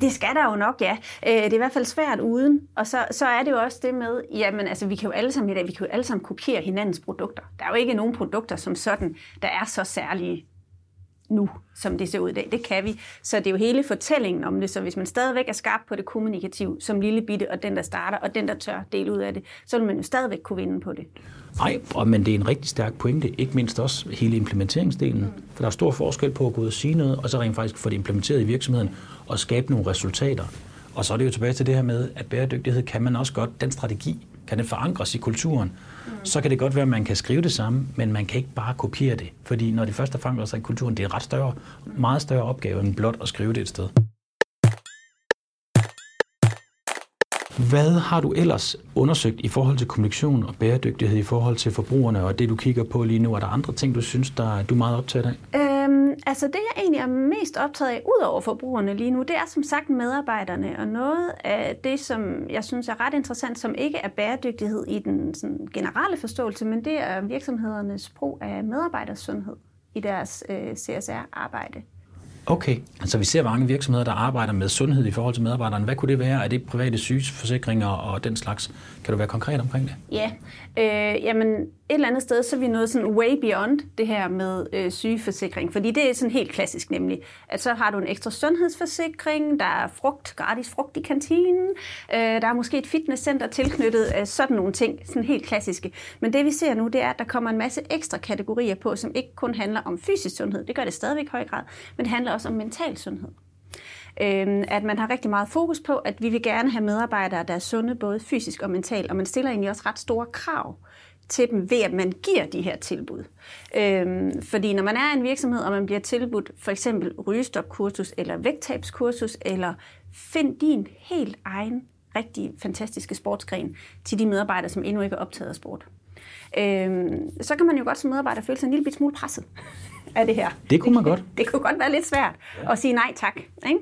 det skal der jo nok, ja. Øh, det er i hvert fald svært uden. Og så, så er det jo også det med, jamen altså, vi kan jo alle sammen i dag, vi kan jo alle sammen kopiere hinandens produkter. Der er jo ikke nogen produkter som sådan, der er så særlige nu, som det ser ud i dag. Det kan vi. Så det er jo hele fortællingen om det. Så hvis man stadigvæk er skarp på det kommunikativ, som lille bitte, og den, der starter, og den, der tør dele ud af det, så vil man jo stadigvæk kunne vinde på det. Nej, men det er en rigtig stærk pointe. Ikke mindst også hele implementeringsdelen. Mm. For der er stor forskel på at gå ud og sige noget, og så rent faktisk få det implementeret i virksomheden, og skabe nogle resultater. Og så er det jo tilbage til det her med, at bæredygtighed kan man også godt, den strategi, kan det forankres i kulturen, mm. så kan det godt være, at man kan skrive det samme, men man kan ikke bare kopiere det. Fordi når det først er forankret sig i kulturen, det er en ret større, meget større opgave end blot at skrive det et sted. Hvad har du ellers undersøgt i forhold til kommunikation og bæredygtighed i forhold til forbrugerne og det, du kigger på lige nu? Er der andre ting, du synes, der, du er meget optaget af? Øhm, altså det, jeg egentlig er mest optaget af, ud over forbrugerne lige nu, det er som sagt medarbejderne. Og noget af det, som jeg synes er ret interessant, som ikke er bæredygtighed i den sådan, generelle forståelse, men det er virksomhedernes brug af medarbejdersundhed i deres øh, CSR-arbejde. Okay, altså vi ser mange virksomheder, der arbejder med sundhed i forhold til medarbejderne. Hvad kunne det være? Er det private sygeforsikringer og den slags? Kan du være konkret omkring det? Ja, øh, jamen et eller andet sted, så er vi nået sådan way beyond det her med øh, sygeforsikring. Fordi det er sådan helt klassisk nemlig, at så har du en ekstra sundhedsforsikring, der er frugt, gratis frugt i kantinen, øh, der er måske et fitnesscenter tilknyttet, øh, sådan nogle ting, sådan helt klassiske. Men det vi ser nu, det er, at der kommer en masse ekstra kategorier på, som ikke kun handler om fysisk sundhed, det gør det stadigvæk i høj grad, men det handler også om mental sundhed. Øh, at man har rigtig meget fokus på, at vi vil gerne have medarbejdere, der er sunde både fysisk og mentalt, og man stiller egentlig også ret store krav til dem ved, at man giver de her tilbud. Øhm, fordi når man er en virksomhed, og man bliver tilbudt for eksempel rygestopkursus eller vægttabskursus, eller find din helt egen rigtig fantastiske sportsgren til de medarbejdere, som endnu ikke er optaget af sport. Øhm, så kan man jo godt som medarbejder føle sig en lille smule presset af det her. Det kunne man godt. Det, det kunne godt være lidt svært ja. at sige nej tak. Ikke?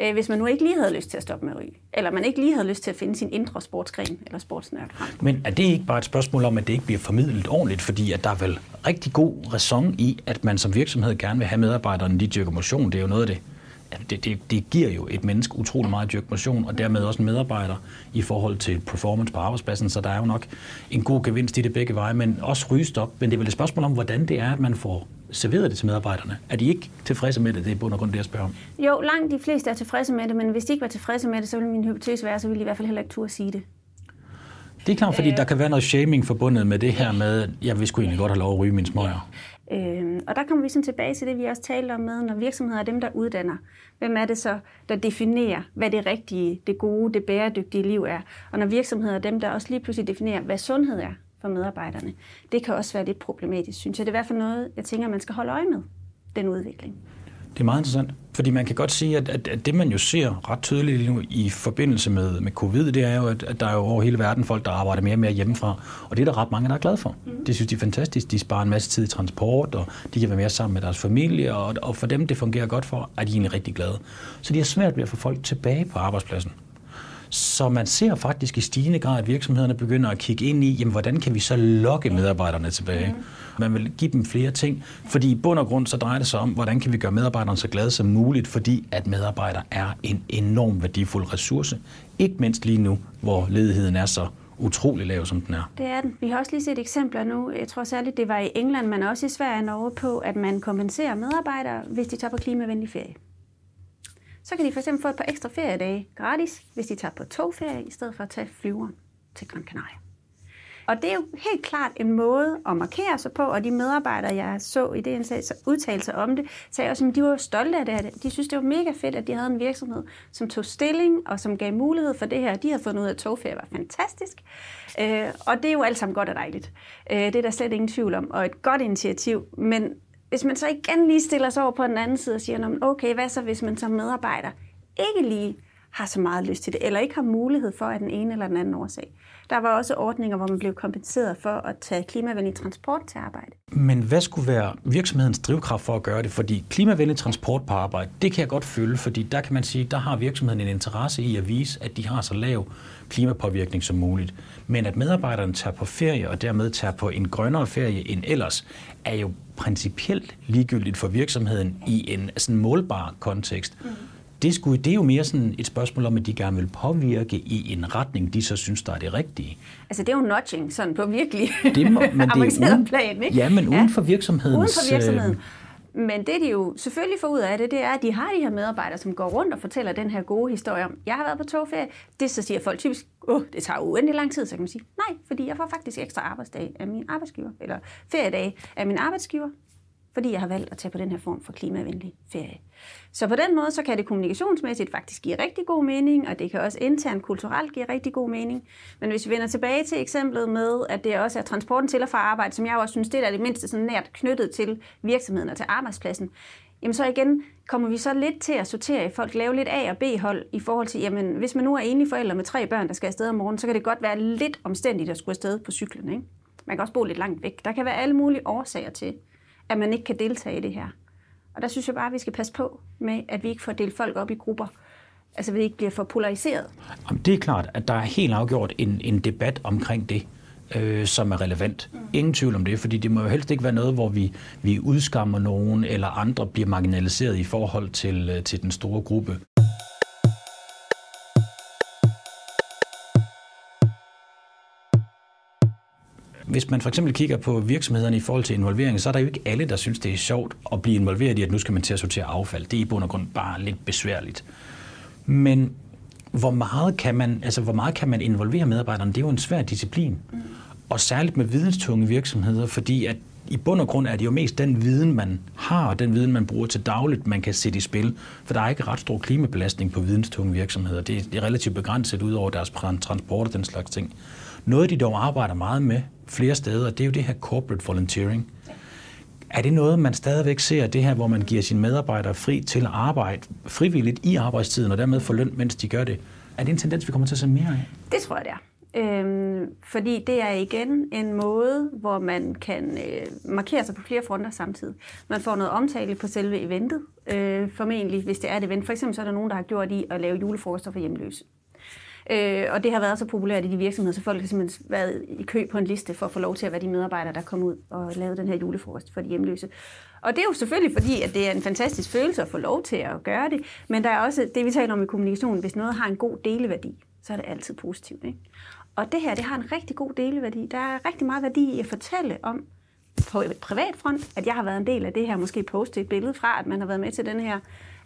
Øh, hvis man nu ikke lige havde lyst til at stoppe med at ryge, eller man ikke lige havde lyst til at finde sin indre sportsgren eller sportsnørd frem. Men er det ikke bare et spørgsmål om, at det ikke bliver formidlet ordentligt, fordi at der er vel rigtig god ræson i, at man som virksomhed gerne vil have medarbejderne, de dyrker motion, det er jo noget af det, det, det, det giver jo et menneske utrolig meget dyrk motion, og dermed også en medarbejder i forhold til performance på arbejdspladsen, så der er jo nok en god gevinst i det begge veje, men også rygestop. Men det er vel et spørgsmål om, hvordan det er, at man får serveret det til medarbejderne. Er de ikke tilfredse med det? Det er bund og grund det, jeg spørger om. Jo, langt de fleste er tilfredse med det, men hvis de ikke var tilfredse med det, så ville min hypotese være, så ville de i hvert fald heller ikke turde sige det. Det er klart, fordi øh, der kan være noget shaming forbundet med det her med, at jeg vil sgu egentlig godt have lov at ryge mine smøger. Øh, og der kommer vi sådan tilbage til det, vi også talte om med, når virksomheder er dem, der uddanner. Hvem er det så, der definerer, hvad det rigtige, det gode, det bæredygtige liv er? Og når virksomheder er dem, der også lige pludselig definerer, hvad sundhed er for medarbejderne. Det kan også være lidt problematisk, synes jeg. Det er i hvert fald noget, jeg tænker, man skal holde øje med, den udvikling. Det er meget interessant, fordi man kan godt sige, at, at, at det man jo ser ret tydeligt nu i forbindelse med, med covid, det er jo, at, at der er jo over hele verden folk, der arbejder mere og mere hjemmefra, og det er der ret mange, der er glade for. Mm. Det synes de er fantastisk. De sparer en masse tid i transport, og de kan være mere sammen med deres familie, og, og for dem, det fungerer godt for, er de egentlig rigtig glade. Så de er svært ved at få folk tilbage på arbejdspladsen. Så man ser faktisk i stigende grad, at virksomhederne begynder at kigge ind i, jamen, hvordan kan vi så lokke medarbejderne tilbage? Mm. Man vil give dem flere ting, fordi i bund og grund så drejer det sig om, hvordan kan vi gøre medarbejderne så glade som muligt, fordi at medarbejdere er en enorm værdifuld ressource. Ikke mindst lige nu, hvor ledigheden er så utrolig lav, som den er. Det er den. Vi har også lige set eksempler nu. Jeg tror særligt, det var i England, men også i Sverige og Norge på, at man kompenserer medarbejdere, hvis de tager på klimavenlig ferie. Så kan de fx få et par ekstra feriedage gratis, hvis de tager på togferie, i stedet for at tage flyveren til Gran Canaria. Og det er jo helt klart en måde at markere sig på, og de medarbejdere, jeg så i det udtalelse om det, sagde også, at de var stolte af det. De synes, det var mega fedt, at de havde en virksomhed, som tog stilling og som gav mulighed for det her. De havde fundet ud af, at togferie var fantastisk. Øh, og det er jo alt sammen godt og dejligt. Øh, det er der slet ingen tvivl om, og et godt initiativ. Men hvis man så igen lige stiller sig over på den anden side og siger, okay, hvad så hvis man som medarbejder ikke lige har så meget lyst til det, eller ikke har mulighed for af den ene eller den anden årsag. Der var også ordninger, hvor man blev kompenseret for at tage klimavenlig transport til arbejde. Men hvad skulle være virksomhedens drivkraft for at gøre det? Fordi klimavenlig transport på arbejde, det kan jeg godt føle, fordi der kan man sige, der har virksomheden en interesse i at vise, at de har så lav klimapåvirkning som muligt. Men at medarbejderne tager på ferie og dermed tager på en grønnere ferie end ellers, er jo principielt ligegyldigt for virksomheden i en sådan målbar kontekst. Mm det, skulle, det er jo mere sådan et spørgsmål om, at de gerne vil påvirke i en retning, de så synes, der er det rigtige. Altså det er jo nudging, sådan på virkelig det må, men det er uden, plan, ikke? Ja, men uden for virksomheden. Uden for virksomheden. Øh, men det, de jo selvfølgelig får ud af det, det er, at de har de her medarbejdere, som går rundt og fortæller den her gode historie om, jeg har været på togferie. Det så siger folk typisk, åh, det tager uendelig lang tid. Så kan man sige, nej, fordi jeg får faktisk ekstra arbejdsdag af min arbejdsgiver, eller feriedage af min arbejdsgiver fordi jeg har valgt at tage på den her form for klimavenlig ferie. Så på den måde, så kan det kommunikationsmæssigt faktisk give rigtig god mening, og det kan også internt kulturelt give rigtig god mening. Men hvis vi vender tilbage til eksemplet med, at det også er transporten til og fra arbejde, som jeg også synes, det er det mindste sådan nært knyttet til virksomheden og til arbejdspladsen, jamen så igen kommer vi så lidt til at sortere i folk, lave lidt A- og B-hold i forhold til, jamen hvis man nu er enige forældre med tre børn, der skal afsted om morgenen, så kan det godt være lidt omstændigt at skulle afsted på cyklen. Ikke? Man kan også bo lidt langt væk. Der kan være alle mulige årsager til, at man ikke kan deltage i det her. Og der synes jeg bare, at vi skal passe på med, at vi ikke får delt folk op i grupper. Altså, at vi ikke bliver for polariseret. Det er klart, at der er helt afgjort en, en debat omkring det, øh, som er relevant. Mm. Ingen tvivl om det, fordi det må jo helst ikke være noget, hvor vi, vi udskammer nogen, eller andre bliver marginaliseret i forhold til, øh, til den store gruppe. Hvis man for eksempel kigger på virksomhederne i forhold til involvering, så er der jo ikke alle, der synes, det er sjovt at blive involveret i, at nu skal man til at sortere affald. Det er i bund og grund bare lidt besværligt. Men hvor meget kan man, altså, hvor meget kan man involvere medarbejderne? Det er jo en svær disciplin. Mm. Og særligt med videnstunge virksomheder, fordi at i bund og grund er det jo mest den viden, man har, og den viden, man bruger til dagligt, man kan sætte i spil. For der er ikke ret stor klimabelastning på videnstunge virksomheder. Det er relativt begrænset ud over deres transport og den slags ting. Noget, de dog arbejder meget med flere steder, det er jo det her corporate volunteering. Er det noget, man stadigvæk ser, det her, hvor man giver sine medarbejdere fri til at arbejde frivilligt i arbejdstiden, og dermed få løn, mens de gør det? Er det en tendens, vi kommer til at se mere af? Det tror jeg, det er. Øhm, fordi det er igen en måde, hvor man kan øh, markere sig på flere fronter samtidig. Man får noget omtale på selve eventet, øh, formentlig, hvis det er et event. For eksempel så er der nogen, der har gjort i at lave julefrokoster for hjemløse. Øh, og det har været så populært i de virksomheder, så folk har simpelthen været i kø på en liste for at få lov til at være de medarbejdere, der kom ud og lavede den her julefrokost for de hjemløse. Og det er jo selvfølgelig fordi, at det er en fantastisk følelse at få lov til at gøre det, men der er også det, vi taler om i kommunikation, hvis noget har en god deleværdi, så er det altid positivt. Ikke? Og det her, det har en rigtig god deleværdi. Der er rigtig meget værdi i at fortælle om, på et privat front, at jeg har været en del af det her, måske poste et billede fra, at man har været med til den her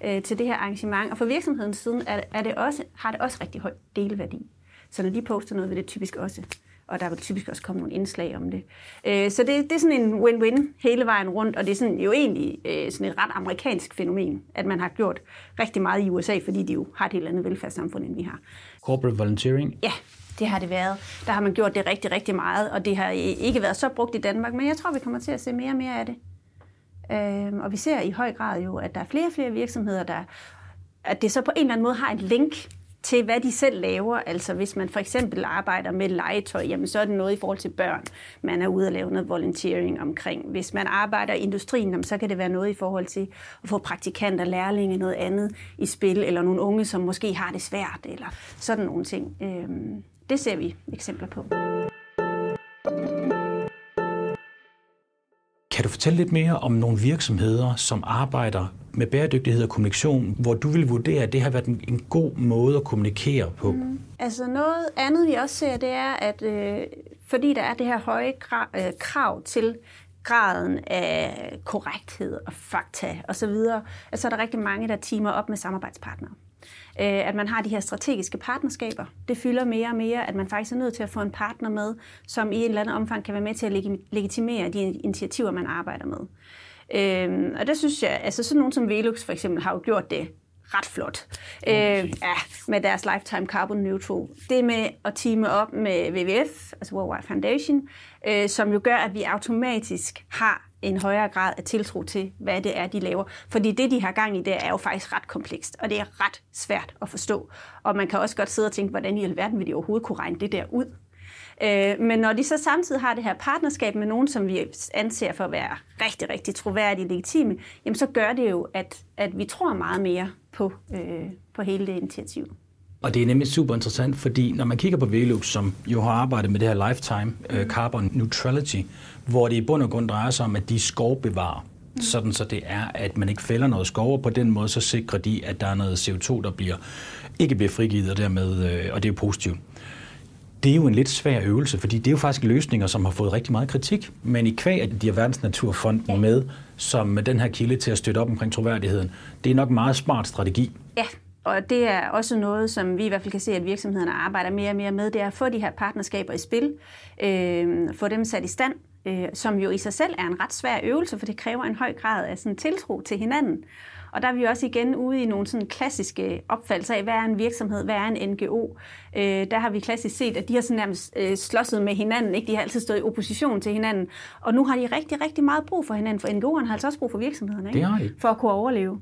øh, til det her arrangement. Og for virksomhedens siden er, er det også, har det også rigtig høj deleværdi. Så når de poster noget, vil det typisk også og der vil typisk også komme nogle indslag om det. Øh, så det, det er sådan en win-win hele vejen rundt, og det er sådan, jo egentlig øh, sådan et ret amerikansk fænomen, at man har gjort rigtig meget i USA, fordi de jo har et helt andet velfærdssamfund, end vi har. Corporate volunteering? Ja, det har det været. Der har man gjort det rigtig, rigtig meget, og det har ikke været så brugt i Danmark, men jeg tror, vi kommer til at se mere og mere af det. Øh, og vi ser i høj grad jo, at der er flere og flere virksomheder, der at det så på en eller anden måde har et link til, hvad de selv laver. Altså hvis man for eksempel arbejder med legetøj, jamen så er det noget i forhold til børn. Man er ude og lave noget volunteering omkring. Hvis man arbejder i industrien, jamen, så kan det være noget i forhold til at få praktikanter, lærlinge, noget andet i spil, eller nogle unge, som måske har det svært, eller sådan nogle ting. Øhm, det ser vi eksempler på. Kan du fortælle lidt mere om nogle virksomheder, som arbejder med bæredygtighed og kommunikation, hvor du vil vurdere, at det har været en, en god måde at kommunikere på? Mm. Altså noget andet, vi også ser, det er, at øh, fordi der er det her høje krav, øh, krav til graden af korrekthed og fakta osv., så, videre, så er der rigtig mange, der timer op med samarbejdspartnere. Øh, at man har de her strategiske partnerskaber. Det fylder mere og mere, at man faktisk er nødt til at få en partner med, som i en eller anden omfang kan være med til at legitimere de initiativer, man arbejder med. Øh, og det synes jeg, altså sådan nogen som Velux for eksempel har jo gjort det ret flot. Øh, ja, med deres Lifetime Carbon Neutral. Det med at teame op med WWF, altså World Wide Foundation, øh, som jo gør, at vi automatisk har en højere grad af tiltro til, hvad det er, de laver. Fordi det, de har gang i, det er jo faktisk ret komplekst, og det er ret svært at forstå. Og man kan også godt sidde og tænke, hvordan i alverden vil de overhovedet kunne regne det der ud? Øh, men når de så samtidig har det her partnerskab med nogen, som vi anser for at være rigtig, rigtig troværdige og legitime, jamen så gør det jo, at, at vi tror meget mere på, øh, på hele det initiativ. Og det er nemlig super interessant, fordi når man kigger på Velux, som jo har arbejdet med det her Lifetime uh, Carbon Neutrality, hvor det i bund og grund drejer sig om, at de skovbevarer mm. sådan så det er, at man ikke fælder noget skov, og på den måde så sikrer de, at der er noget CO2, der bliver, ikke bliver frigivet, og, dermed, øh, og det er jo positivt. Det er jo en lidt svær øvelse, fordi det er jo faktisk løsninger, som har fået rigtig meget kritik. Men i kvæg, at de har Verdensnaturfonden ja. med, som den her kilde til at støtte op omkring troværdigheden, det er nok en meget smart strategi. Ja, og det er også noget, som vi i hvert fald kan se, at virksomhederne arbejder mere og mere med, det er at få de her partnerskaber i spil, øh, få dem sat i stand, øh, som jo i sig selv er en ret svær øvelse, for det kræver en høj grad af sådan tiltro til hinanden. Og der er vi også igen ude i nogle sådan klassiske opfattelser af, hvad er en virksomhed, hvad er en NGO. Øh, der har vi klassisk set, at de har sådan nærmest øh, slåsset med hinanden. Ikke? De har altid stået i opposition til hinanden. Og nu har de rigtig, rigtig meget brug for hinanden, for NGO'erne har altså også brug for virksomhederne. Ikke? Det har de. For at kunne overleve.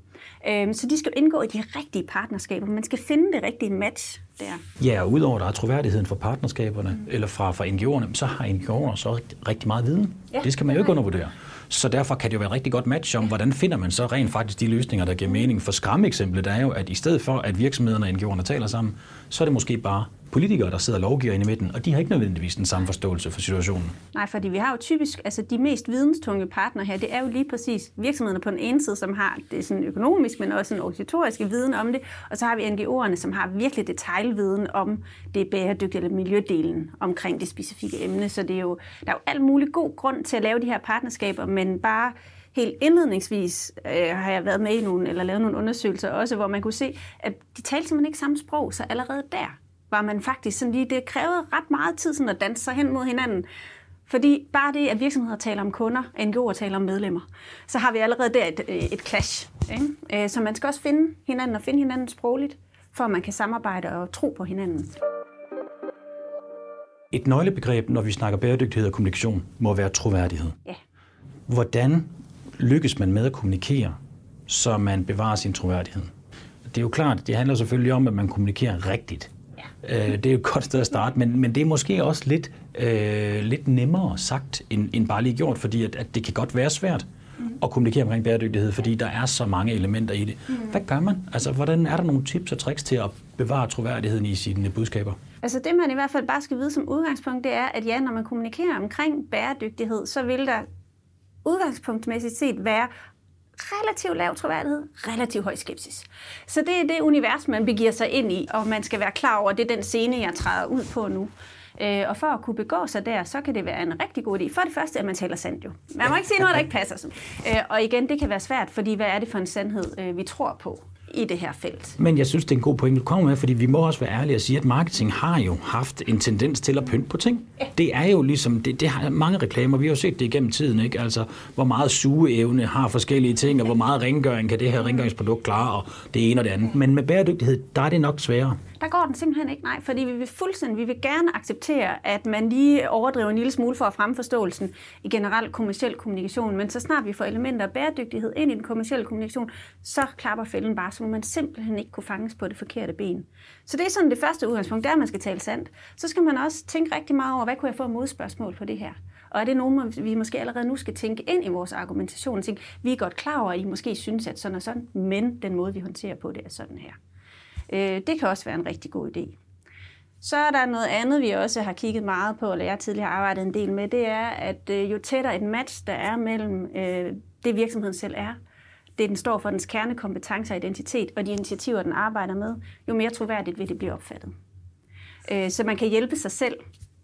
Øh, så de skal indgå i de rigtige partnerskaber. Man skal finde det rigtige match der. Ja, og udover der er troværdigheden for partnerskaberne, mm. eller fra, fra NGO'erne, så har NGO'erne så rigtig meget viden. Ja, det skal man jo ikke undervurdere. Så derfor kan det jo være et rigtig godt match om, hvordan finder man så rent faktisk de løsninger, der giver mening. For skræmmeeksemplet er jo, at i stedet for, at virksomhederne og NGO'erne taler sammen, så er det måske bare politikere, der sidder og lovgiver inde i midten, og de har ikke nødvendigvis den samme forståelse for situationen. Nej, fordi vi har jo typisk, altså de mest videnstunge partner her, det er jo lige præcis virksomhederne på den ene side, som har det sådan økonomisk, men også en organisatorisk viden om det, og så har vi NGO'erne, som har virkelig detaljviden om det bæredygtige eller miljødelen omkring det specifikke emne. Så det er jo, der er jo alt mulig god grund til at lave de her partnerskaber, men bare helt indledningsvis øh, har jeg været med i nogle, eller lavet nogle undersøgelser også, hvor man kunne se, at de talte simpelthen ikke samme sprog, så allerede der var man faktisk sådan lige, det krævede ret meget tid sådan at danse sig hen mod hinanden. Fordi bare det, at virksomheder taler om kunder, NGO'er taler om medlemmer, så har vi allerede der et, et clash. Ikke? Øh, så man skal også finde hinanden og finde hinanden sprogligt, for at man kan samarbejde og tro på hinanden. Et nøglebegreb, når vi snakker bæredygtighed og kommunikation, må være troværdighed. Ja. Hvordan lykkes man med at kommunikere, så man bevarer sin troværdighed? Det er jo klart, det handler selvfølgelig om, at man kommunikerer rigtigt. Øh, det er jo et godt sted at starte, men, men det er måske også lidt, øh, lidt nemmere sagt, end, end bare lige gjort, fordi at, at det kan godt være svært mm. at kommunikere omkring bæredygtighed, fordi der er så mange elementer i det. Mm. Hvad gør man? Altså, hvordan er der nogle tips og tricks til at bevare troværdigheden i sine budskaber? Altså det, man i hvert fald bare skal vide som udgangspunkt, det er, at ja, når man kommunikerer omkring bæredygtighed, så vil der udgangspunktmæssigt set være relativt lav troværdighed, relativt høj skepsis. Så det er det univers, man begiver sig ind i, og man skal være klar over, at det er den scene, jeg træder ud på nu. Øh, og for at kunne begå sig der, så kan det være en rigtig god idé. For det første, at man taler sandt jo. Man må ikke sige noget, der ikke passer. Øh, og igen, det kan være svært, fordi hvad er det for en sandhed, øh, vi tror på? I det her felt. Men jeg synes, det er en god point, du kommer med, fordi vi må også være ærlige og sige, at marketing har jo haft en tendens til at pynte på ting. Ja. Det er jo ligesom, det, det har mange reklamer, vi har jo set det igennem tiden, ikke? Altså, hvor meget sugeevne har forskellige ting, og hvor meget rengøring kan det her rengøringsprodukt klare, og det ene og det andet. Men med bæredygtighed, der er det nok sværere. Der går den simpelthen ikke, nej, fordi vi vil fuldstændig, vi vil gerne acceptere, at man lige overdriver en lille smule for at fremforståelsen i generelt kommersiel kommunikation, men så snart vi får elementer af bæredygtighed ind i den kommersielle kommunikation, så klapper fælden bare, så må man simpelthen ikke kunne fanges på det forkerte ben. Så det er sådan det første udgangspunkt, der man skal tale sandt. Så skal man også tænke rigtig meget over, hvad kunne jeg få modspørgsmål på det her? Og er det nogen, vi måske allerede nu skal tænke ind i vores argumentation? Tænke, vi er godt klar over, at I måske synes, at sådan og sådan, men den måde, vi håndterer på det, er sådan her. Øh, det kan også være en rigtig god idé. Så er der noget andet, vi også har kigget meget på, eller jeg tidligere har arbejdet en del med, det er, at øh, jo tættere et match, der er mellem øh, det virksomheden selv er, det den står for, dens kernekompetencer og identitet, og de initiativer, den arbejder med, jo mere troværdigt vil det blive opfattet. Øh, så man kan hjælpe sig selv.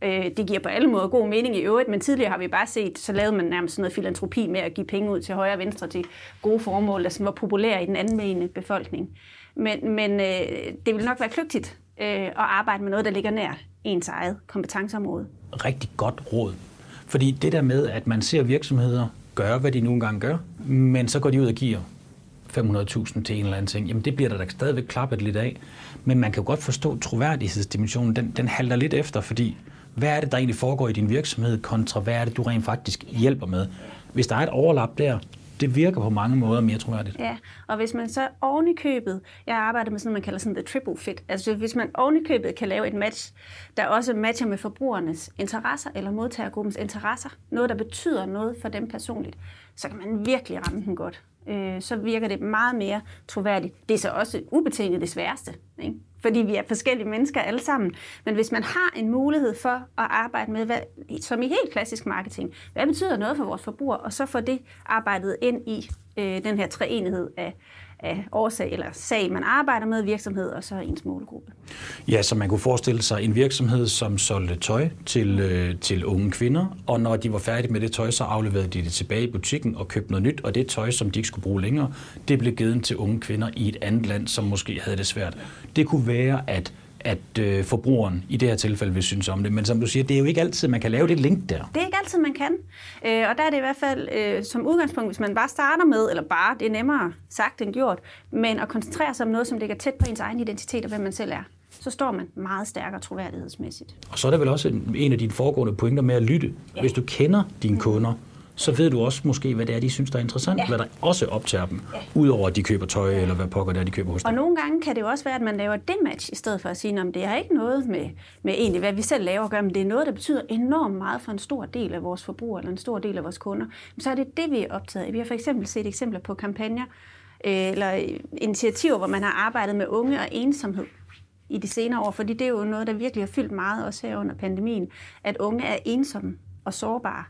Øh, det giver på alle måder god mening i øvrigt, men tidligere har vi bare set, så lavede man nærmest noget filantropi med at give penge ud til højre og venstre til gode formål, der sådan var populære i den anmeldende befolkning. Men, men øh, det vil nok være kløgtigt øh, at arbejde med noget, der ligger nær ens eget kompetenceområde. Rigtig godt råd. Fordi det der med, at man ser virksomheder gøre, hvad de nu engang gør, men så går de ud og giver 500.000 til en eller anden ting, jamen det bliver der da stadigvæk klappet lidt af. Men man kan jo godt forstå, troværdighedsdimensionen, den, den halter lidt efter, fordi hvad er det, der egentlig foregår i din virksomhed, kontra hvad er det, du rent faktisk hjælper med? Hvis der er et overlap der, det virker på mange måder mere troværdigt. Ja, og hvis man så oven i købet, jeg arbejder med sådan noget, man kalder sådan the triple fit, altså hvis man oven i købet kan lave et match, der også matcher med forbrugernes interesser eller modtagergruppens interesser, noget der betyder noget for dem personligt, så kan man virkelig ramme den godt. Øh, så virker det meget mere troværdigt. Det er så også ubetinget det sværeste, ikke? Fordi vi er forskellige mennesker alle sammen. Men hvis man har en mulighed for at arbejde med, hvad, som i helt klassisk marketing, hvad betyder noget for vores forbruger, og så få det arbejdet ind i øh, den her treenighed af, af årsag eller sag, man arbejder med, virksomhed og så ens målgruppe. Ja, så man kunne forestille sig en virksomhed, som solgte tøj til, øh, til unge kvinder, og når de var færdige med det tøj, så afleverede de det tilbage i butikken og købte noget nyt, og det tøj, som de ikke skulle bruge længere, det blev givet til unge kvinder i et andet land, som måske havde det svært. Det kunne være, at at øh, forbrugeren i det her tilfælde vil synes om det. Men som du siger, det er jo ikke altid, man kan lave det link der. Det er ikke altid, man kan. Øh, og der er det i hvert fald øh, som udgangspunkt, hvis man bare starter med, eller bare, det er nemmere sagt end gjort, men at koncentrere sig om noget, som ligger tæt på ens egen identitet og hvem man selv er så står man meget stærkere troværdighedsmæssigt. Og så er der vel også en, en af dine foregående pointer med at lytte. Ja. Hvis du kender dine kunder, så ved du også måske, hvad det er, de synes, der er interessant, ja. hvad der også optager dem, ja. udover at de køber tøj, eller hvad pokker det er, de køber hos dig. Og nogle gange kan det jo også være, at man laver det match, i stedet for at sige, at det har ikke noget med, med egentlig, hvad vi selv laver at gøre, men det er noget, der betyder enormt meget for en stor del af vores forbrugere, eller en stor del af vores kunder. Så er det det, vi er optaget af. Vi har for eksempel set eksempler på kampagner, øh, eller initiativer, hvor man har arbejdet med unge og ensomhed i de senere år, fordi det er jo noget, der virkelig har fyldt meget også her under pandemien, at unge er ensomme og sårbare.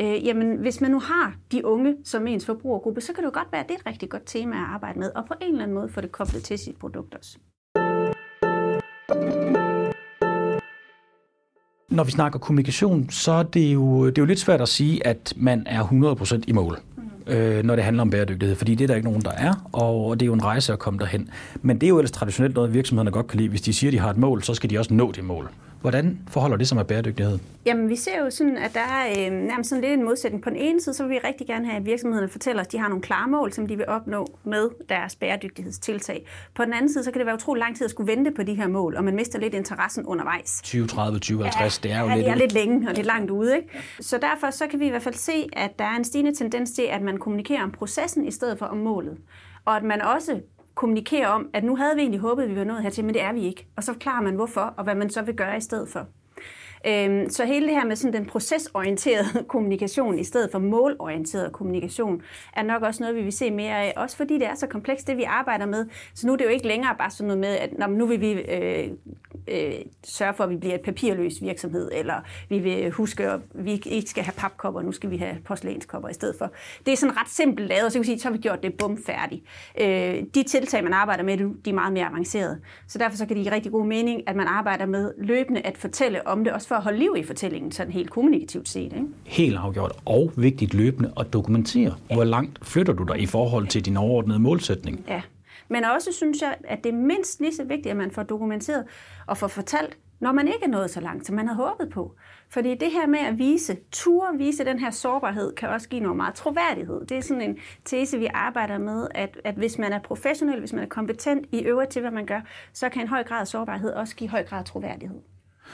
Øh, jamen, hvis man nu har de unge som ens forbrugergruppe, så kan det jo godt være, at det er et rigtig godt tema at arbejde med, og på en eller anden måde få det koblet til sit produkt også. Når vi snakker kommunikation, så er det jo, det er jo lidt svært at sige, at man er 100% i mål øh, når det handler om bæredygtighed, fordi det er der ikke nogen, der er, og det er jo en rejse at komme derhen. Men det er jo ellers traditionelt noget, virksomhederne godt kan lide. Hvis de siger, at de har et mål, så skal de også nå det mål. Hvordan forholder det sig med bæredygtighed? Jamen, vi ser jo sådan, at der er øh, nærmest sådan lidt en modsætning. På den ene side, så vil vi rigtig gerne have, at virksomhederne fortæller os, at de har nogle klare mål, som de vil opnå med deres bæredygtighedstiltag. På den anden side, så kan det være utrolig lang tid at skulle vente på de her mål, og man mister lidt interessen undervejs. 2030, 2050, ja, det er jo ja, lidt det er lidt længe og lidt langt ude. Ikke? Så derfor så kan vi i hvert fald se, at der er en stigende tendens til, at man kommunikerer om processen i stedet for om målet. Og at man også kommunikere om, at nu havde vi egentlig håbet, at vi var nået hertil, men det er vi ikke. Og så forklarer man hvorfor, og hvad man så vil gøre i stedet for. Øhm, så hele det her med sådan den procesorienterede kommunikation i stedet for målorienteret kommunikation, er nok også noget, vi vil se mere af, også fordi det er så komplekst, det vi arbejder med. Så nu er det jo ikke længere bare sådan noget med, at nu vil vi øh, øh, sørge for, at vi bliver et papirløs virksomhed, eller vi vil huske, at vi ikke skal have papkopper, nu skal vi have porcelænskopper i stedet for. Det er sådan ret simpelt lavet, og så kan vi sige, så har vi gjort det bum færdigt. Øh, de tiltag, man arbejder med, de er meget mere avancerede. Så derfor så kan det give rigtig god mening, at man arbejder med løbende at fortælle om det, også for at holde liv i fortællingen, sådan helt kommunikativt set. Ikke? Helt afgjort, og vigtigt løbende at dokumentere, ja. hvor langt flytter du dig i forhold til din overordnede målsætning. Ja, men også synes jeg, at det er mindst lige så vigtigt, at man får dokumenteret og får fortalt, når man ikke er nået så langt, som man havde håbet på. Fordi det her med at vise, tur vise den her sårbarhed, kan også give noget meget troværdighed. Det er sådan en tese, vi arbejder med, at, at hvis man er professionel, hvis man er kompetent i øvrigt til, hvad man gør, så kan en høj grad af sårbarhed også give høj grad af troværdighed.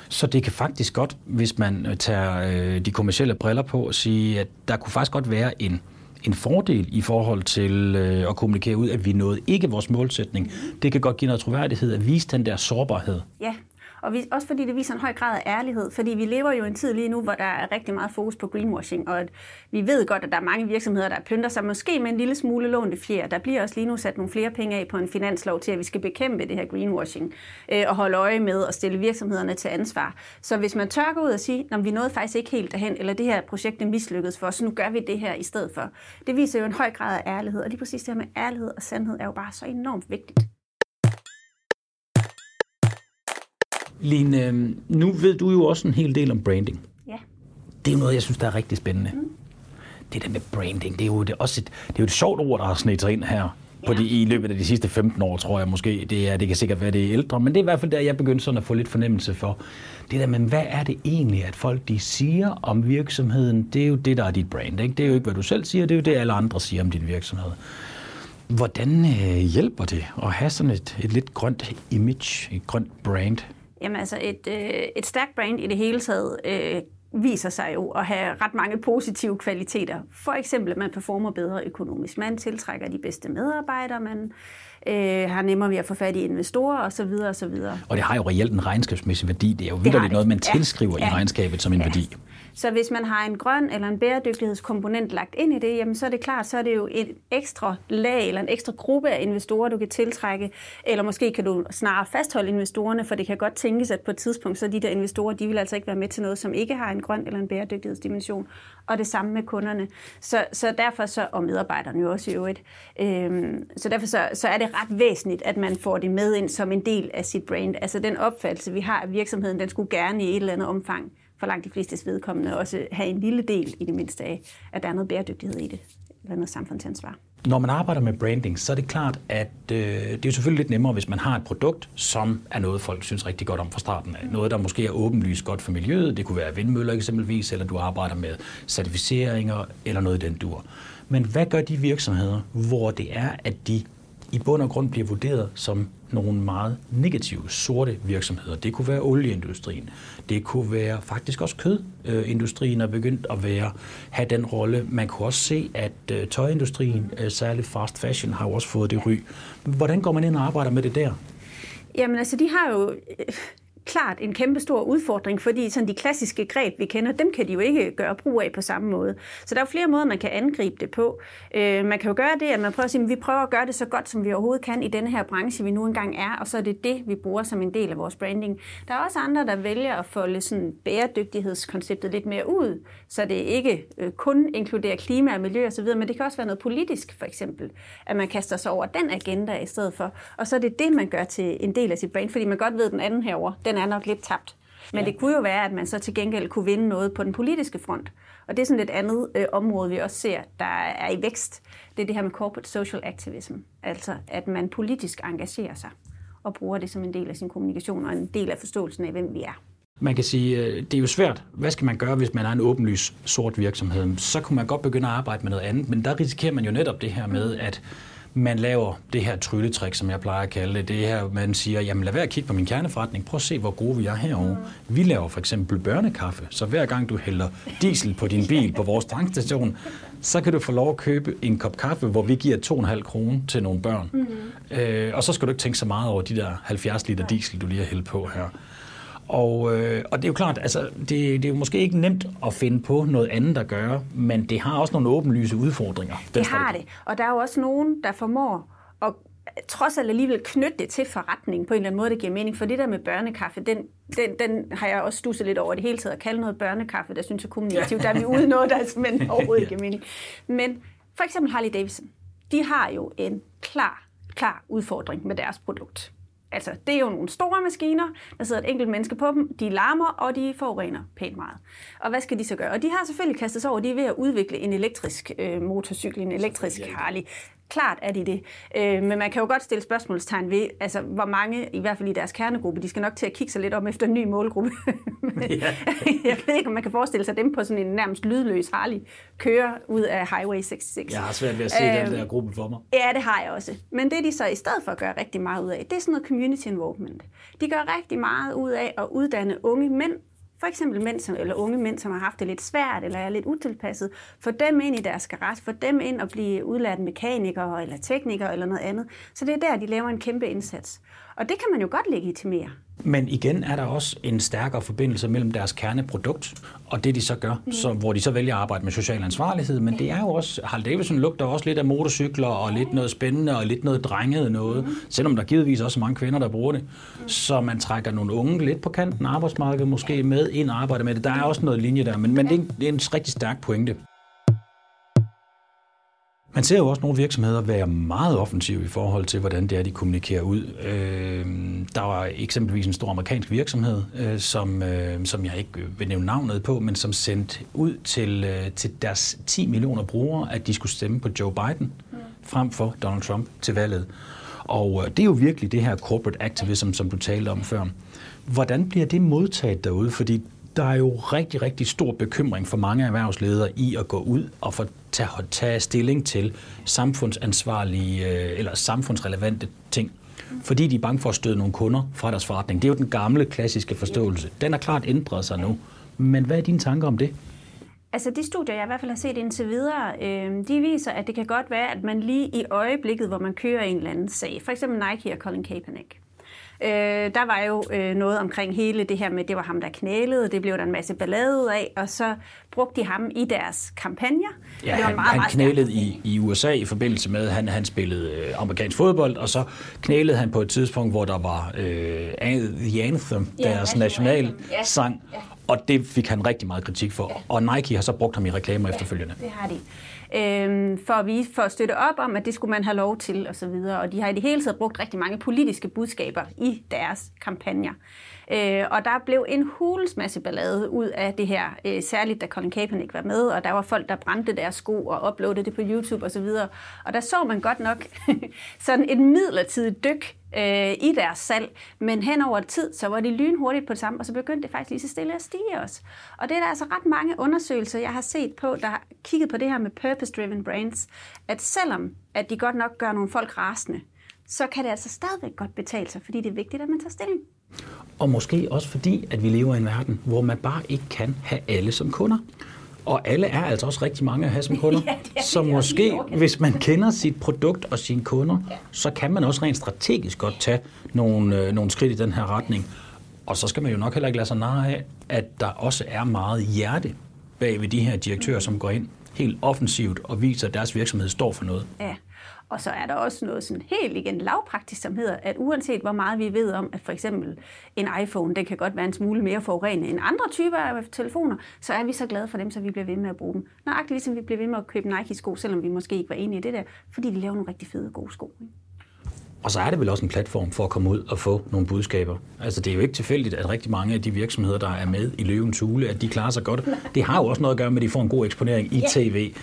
Så det kan faktisk godt, hvis man tager øh, de kommercielle briller på, og sige, at der kunne faktisk godt være en, en fordel i forhold til øh, at kommunikere ud, at vi nåede ikke vores målsætning. Det kan godt give noget troværdighed at vise den der sårbarhed. Ja, og vi, også fordi det viser en høj grad af ærlighed, fordi vi lever jo i en tid lige nu, hvor der er rigtig meget fokus på greenwashing, og at vi ved godt, at der er mange virksomheder, der pynter sig måske med en lille smule lånte fjer. Der bliver også lige nu sat nogle flere penge af på en finanslov til, at vi skal bekæmpe det her greenwashing, øh, og holde øje med og stille virksomhederne til ansvar. Så hvis man tør gå ud og sige, at vi nåede faktisk ikke helt derhen, eller det her projekt er mislykkedes for os, så nu gør vi det her i stedet for. Det viser jo en høj grad af ærlighed, og lige præcis det her med ærlighed og sandhed er jo bare så enormt vigtigt. Line, øhm, nu ved du jo også en hel del om branding. Ja. Det er jo noget, jeg synes, der er rigtig spændende. Mm. Det der med branding, det er jo det, også et, det er jo et sjovt ord, der har snedt sig ind her på de, i løbet af de sidste 15 år, tror jeg måske. Det, er, det kan sikkert være, det er ældre, men det er i hvert fald der, jeg begyndte sådan at få lidt fornemmelse for. Det der, men hvad er det egentlig, at folk de siger om virksomheden? Det er jo det, der er dit brand. Ikke? Det er jo ikke, hvad du selv siger, det er jo det, alle andre siger om din virksomhed. Hvordan øh, hjælper det at have sådan et, et lidt grønt image, et grønt brand? Jamen altså, et, øh, et stærkt brand i det hele taget øh, viser sig jo at have ret mange positive kvaliteter. For eksempel, at man performer bedre økonomisk. Man tiltrækker de bedste medarbejdere, man øh, har nemmere ved at få fat i investorer osv. osv. Og det har jo reelt en regnskabsmæssig værdi. Det er jo vildt noget, man tilskriver ja. i regnskabet som en ja. værdi. Så hvis man har en grøn eller en bæredygtighedskomponent lagt ind i det, jamen så er det klart, så er det jo et ekstra lag eller en ekstra gruppe af investorer, du kan tiltrække, eller måske kan du snarere fastholde investorerne, for det kan godt tænkes, at på et tidspunkt, så de der investorer, de vil altså ikke være med til noget, som ikke har en grøn eller en bæredygtighedsdimension, og det samme med kunderne. Så, så derfor så, og medarbejderne jo også i øvrigt, øhm, så derfor så, så er det ret væsentligt, at man får det med ind som en del af sit brand. Altså den opfattelse, vi har af virksomheden, den skulle gerne i et eller andet omfang for langt de fleste vedkommende også have en lille del i det mindste af, at der er noget bæredygtighed i det, eller noget samfundsansvar. Når man arbejder med branding, så er det klart, at øh, det er jo selvfølgelig lidt nemmere, hvis man har et produkt, som er noget, folk synes rigtig godt om fra starten af. Noget, der måske er åbenlyst godt for miljøet. Det kunne være vindmøller eksempelvis, eller du arbejder med certificeringer, eller noget i den dur. Men hvad gør de virksomheder, hvor det er, at de i bund og grund bliver vurderet som nogle meget negative, sorte virksomheder. Det kunne være olieindustrien. Det kunne være faktisk også kødindustrien er begyndt at være, have den rolle. Man kunne også se, at øh, tøjindustrien, øh, særligt fast fashion, har også fået det ry. Hvordan går man ind og arbejder med det der? Jamen altså, de har jo øh, klart en kæmpe stor udfordring, fordi sådan de klassiske greb, vi kender, dem kan de jo ikke gøre brug af på samme måde. Så der er jo flere måder, man kan angribe det på. Øh, man kan jo gøre det, at man prøver at sige, at vi prøver at gøre det så godt, som vi overhovedet kan i denne her branche, vi nu engang er, og så er det det, vi bruger som en del af vores branding. Der er også andre, der vælger at folde sådan bæredygtighedskonceptet lidt mere ud, så det ikke øh, kun inkluderer klima og miljø osv., men det kan også være noget politisk, for eksempel, at man kaster sig over den agenda i stedet for. Og så er det det, man gør til en del af sit brand, fordi man godt ved, at den anden herover, den er nok lidt tabt. Men ja. det kunne jo være, at man så til gengæld kunne vinde noget på den politiske front. Og det er sådan et andet øh, område, vi også ser, der er i vækst. Det er det her med corporate social activism. Altså, at man politisk engagerer sig og bruger det som en del af sin kommunikation og en del af forståelsen af, hvem vi er. Man kan sige, øh, det er jo svært. Hvad skal man gøre, hvis man er en åbenlys sort virksomhed? Så kunne man godt begynde at arbejde med noget andet, men der risikerer man jo netop det her med, at man laver det her trylletrik, som jeg plejer at kalde det. Det her, man siger, jamen lad være at kigge på min kerneforretning. Prøv at se, hvor gode vi er herovre. Mm. Vi laver for eksempel børnekaffe, så hver gang du hælder diesel på din bil på vores tankstation, så kan du få lov at købe en kop kaffe, hvor vi giver 2,5 kroner til nogle børn. Mm-hmm. Øh, og så skal du ikke tænke så meget over de der 70 liter diesel, du lige har hældt på her. Og, øh, og det er jo klart, altså, det, det er jo måske ikke nemt at finde på noget andet at gøre, men det har også nogle åbenlyse udfordringer. Det har det, og der er jo også nogen, der formår at trods alt alligevel knytte det til forretning på en eller anden måde, der giver mening. For det der med børnekaffe, den, den, den har jeg også stusset lidt over det hele taget. At kalde noget børnekaffe, der synes jeg kommunikativt, der er vi ude noget, der men overhovedet ikke giver mening. Men for eksempel Harley Davidson, de har jo en klar, klar udfordring med deres produkt. Altså, det er jo nogle store maskiner, der sidder et enkelt menneske på dem, de larmer, og de forurener pænt meget. Og hvad skal de så gøre? Og de har selvfølgelig kastet sig over, de er ved at udvikle en elektrisk øh, motorcykel, en elektrisk Harley. Klart er de det. Øh, men man kan jo godt stille spørgsmålstegn ved, altså, hvor mange, i hvert fald i deres kernegruppe, de skal nok til at kigge sig lidt om efter en ny målgruppe. ja. jeg ved ikke, om man kan forestille sig dem på sådan en nærmest lydløs Harley køre ud af Highway 66. Jeg har svært ved at se øh, den der gruppe for mig. Ja, det har jeg også. Men det de så i stedet for gør rigtig meget ud af, det er sådan noget community involvement. De gør rigtig meget ud af at uddanne unge mænd for eksempel mænd, som, eller unge mænd, som har haft det lidt svært eller er lidt utilpasset, få dem ind i deres garage, få dem ind og blive udlært mekanikere eller teknikere eller noget andet. Så det er der, de laver en kæmpe indsats. Og det kan man jo godt legitimere. Men igen er der også en stærkere forbindelse mellem deres kerneprodukt og det, de så gør, mm. så, hvor de så vælger at arbejde med social ansvarlighed. Men det er jo også, Harley Davidson lugter også lidt af motorcykler og lidt noget spændende og lidt noget drenget noget, mm. selvom der givetvis også er mange kvinder, der bruger det. Mm. Så man trækker nogle unge lidt på kanten af arbejdsmarkedet måske med ind og arbejder med det. Der er også noget linje der, men, men det, er en, det er en rigtig stærk pointe. Man ser jo også nogle virksomheder være meget offensive i forhold til, hvordan det er, de kommunikerer ud. Øh, der var eksempelvis en stor amerikansk virksomhed, øh, som, øh, som jeg ikke vil nævne navnet på, men som sendte ud til, øh, til deres 10 millioner brugere, at de skulle stemme på Joe Biden mm. frem for Donald Trump til valget. Og øh, det er jo virkelig det her corporate activism, som du talte om før. Hvordan bliver det modtaget derude? Fordi der er jo rigtig, rigtig stor bekymring for mange erhvervsledere i at gå ud og få tage, tage stilling til samfundsansvarlige øh, eller samfundsrelevante ting. Fordi de er bange for at støde nogle kunder fra deres forretning. Det er jo den gamle, klassiske forståelse. Den har klart ændret sig nu. Men hvad er dine tanker om det? Altså de studier, jeg i hvert fald har set indtil videre, øh, de viser, at det kan godt være, at man lige i øjeblikket, hvor man kører en eller anden sag, for eksempel Nike og Colin Kaepernick, Øh, der var jo øh, noget omkring hele det her med, det var ham, der knælede, det blev der en masse ballade ud af, og så brugte de ham i deres kampagner. Ja, det var han, meget, han meget knælede i, i USA i forbindelse med, at han, han spillede øh, amerikansk fodbold, og så knælede han på et tidspunkt, hvor der var øh, The Anthem, Ja, deres National Anthem. Ja. sang, og det fik han rigtig meget kritik for. Og Nike har så brugt ham i reklamer efterfølgende. Det har de. Øhm, for, at vise, for at støtte op om, at det skulle man have lov til osv. Og, så videre. og de har i det hele taget brugt rigtig mange politiske budskaber i deres kampagner. Øh, og der blev en hulens masse ballade ud af det her, øh, særligt da Colin Kaepernick var med, og der var folk, der brændte deres sko og uploadede det på YouTube osv. Og, og der så man godt nok sådan et midlertidigt dyk øh, i deres salg, men hen over tid, så var de lynhurtigt på det samme, og så begyndte det faktisk lige så stille at stige også. Og det er der altså ret mange undersøgelser, jeg har set på, der har kigget på det her med purpose-driven brands, at selvom at de godt nok gør nogle folk rasende, så kan det altså stadigvæk godt betale sig, fordi det er vigtigt, at man tager stilling. Og måske også fordi, at vi lever i en verden, hvor man bare ikke kan have alle som kunder. Og alle er altså også rigtig mange at have som kunder. Ja, det er så det, måske, hvis man kender sit produkt og sine kunder, ja. så kan man også rent strategisk godt tage nogle, øh, nogle skridt i den her retning. Og så skal man jo nok heller ikke lade sig narre af, at der også er meget hjerte bag ved de her direktører, som går ind helt offensivt og viser, at deres virksomhed står for noget. Ja. Og så er der også noget sådan helt igen lavpraktisk, som hedder, at uanset hvor meget vi ved om, at for eksempel en iPhone, den kan godt være en smule mere forurenende end andre typer af telefoner, så er vi så glade for dem, så vi bliver ved med at bruge dem. Nøjagtigt ligesom vi bliver ved med at købe Nike-sko, selvom vi måske ikke var enige i det der, fordi de laver nogle rigtig fede gode sko. ikke? Og så er det vel også en platform for at komme ud og få nogle budskaber. Altså det er jo ikke tilfældigt, at rigtig mange af de virksomheder, der er med i Løvens Hule, at de klarer sig godt. Det har jo også noget at gøre med, at de får en god eksponering i Ja, tv.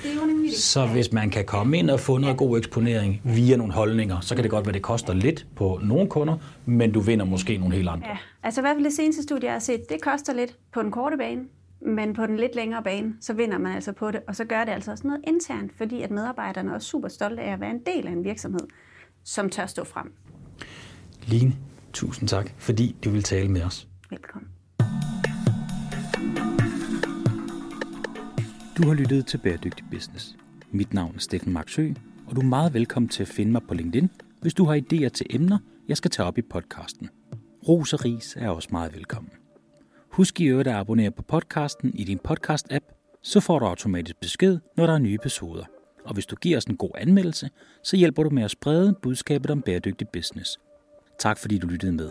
Så hvis man kan komme ind og få noget god eksponering via nogle holdninger, så kan det godt være, at det koster lidt på nogle kunder, men du vinder måske nogle helt andre. Ja, altså i hvert fald det seneste studie, jeg har set, det koster lidt på den korte bane, men på den lidt længere bane, så vinder man altså på det, og så gør det altså også noget internt, fordi at medarbejderne er også super stolte af at være en del af en virksomhed, som tør stå frem. Line, tusind tak, fordi du vil tale med os. Velkommen. Du har lyttet til Bæredygtig Business. Mit navn er Steffen Marksø, og du er meget velkommen til at finde mig på LinkedIn, hvis du har idéer til emner, jeg skal tage op i podcasten. Ros og ris er også meget velkommen. Husk i øvrigt at abonnere på podcasten i din podcast-app, så får du automatisk besked, når der er nye episoder. Og hvis du giver os en god anmeldelse, så hjælper du med at sprede budskabet om bæredygtig business. Tak fordi du lyttede med.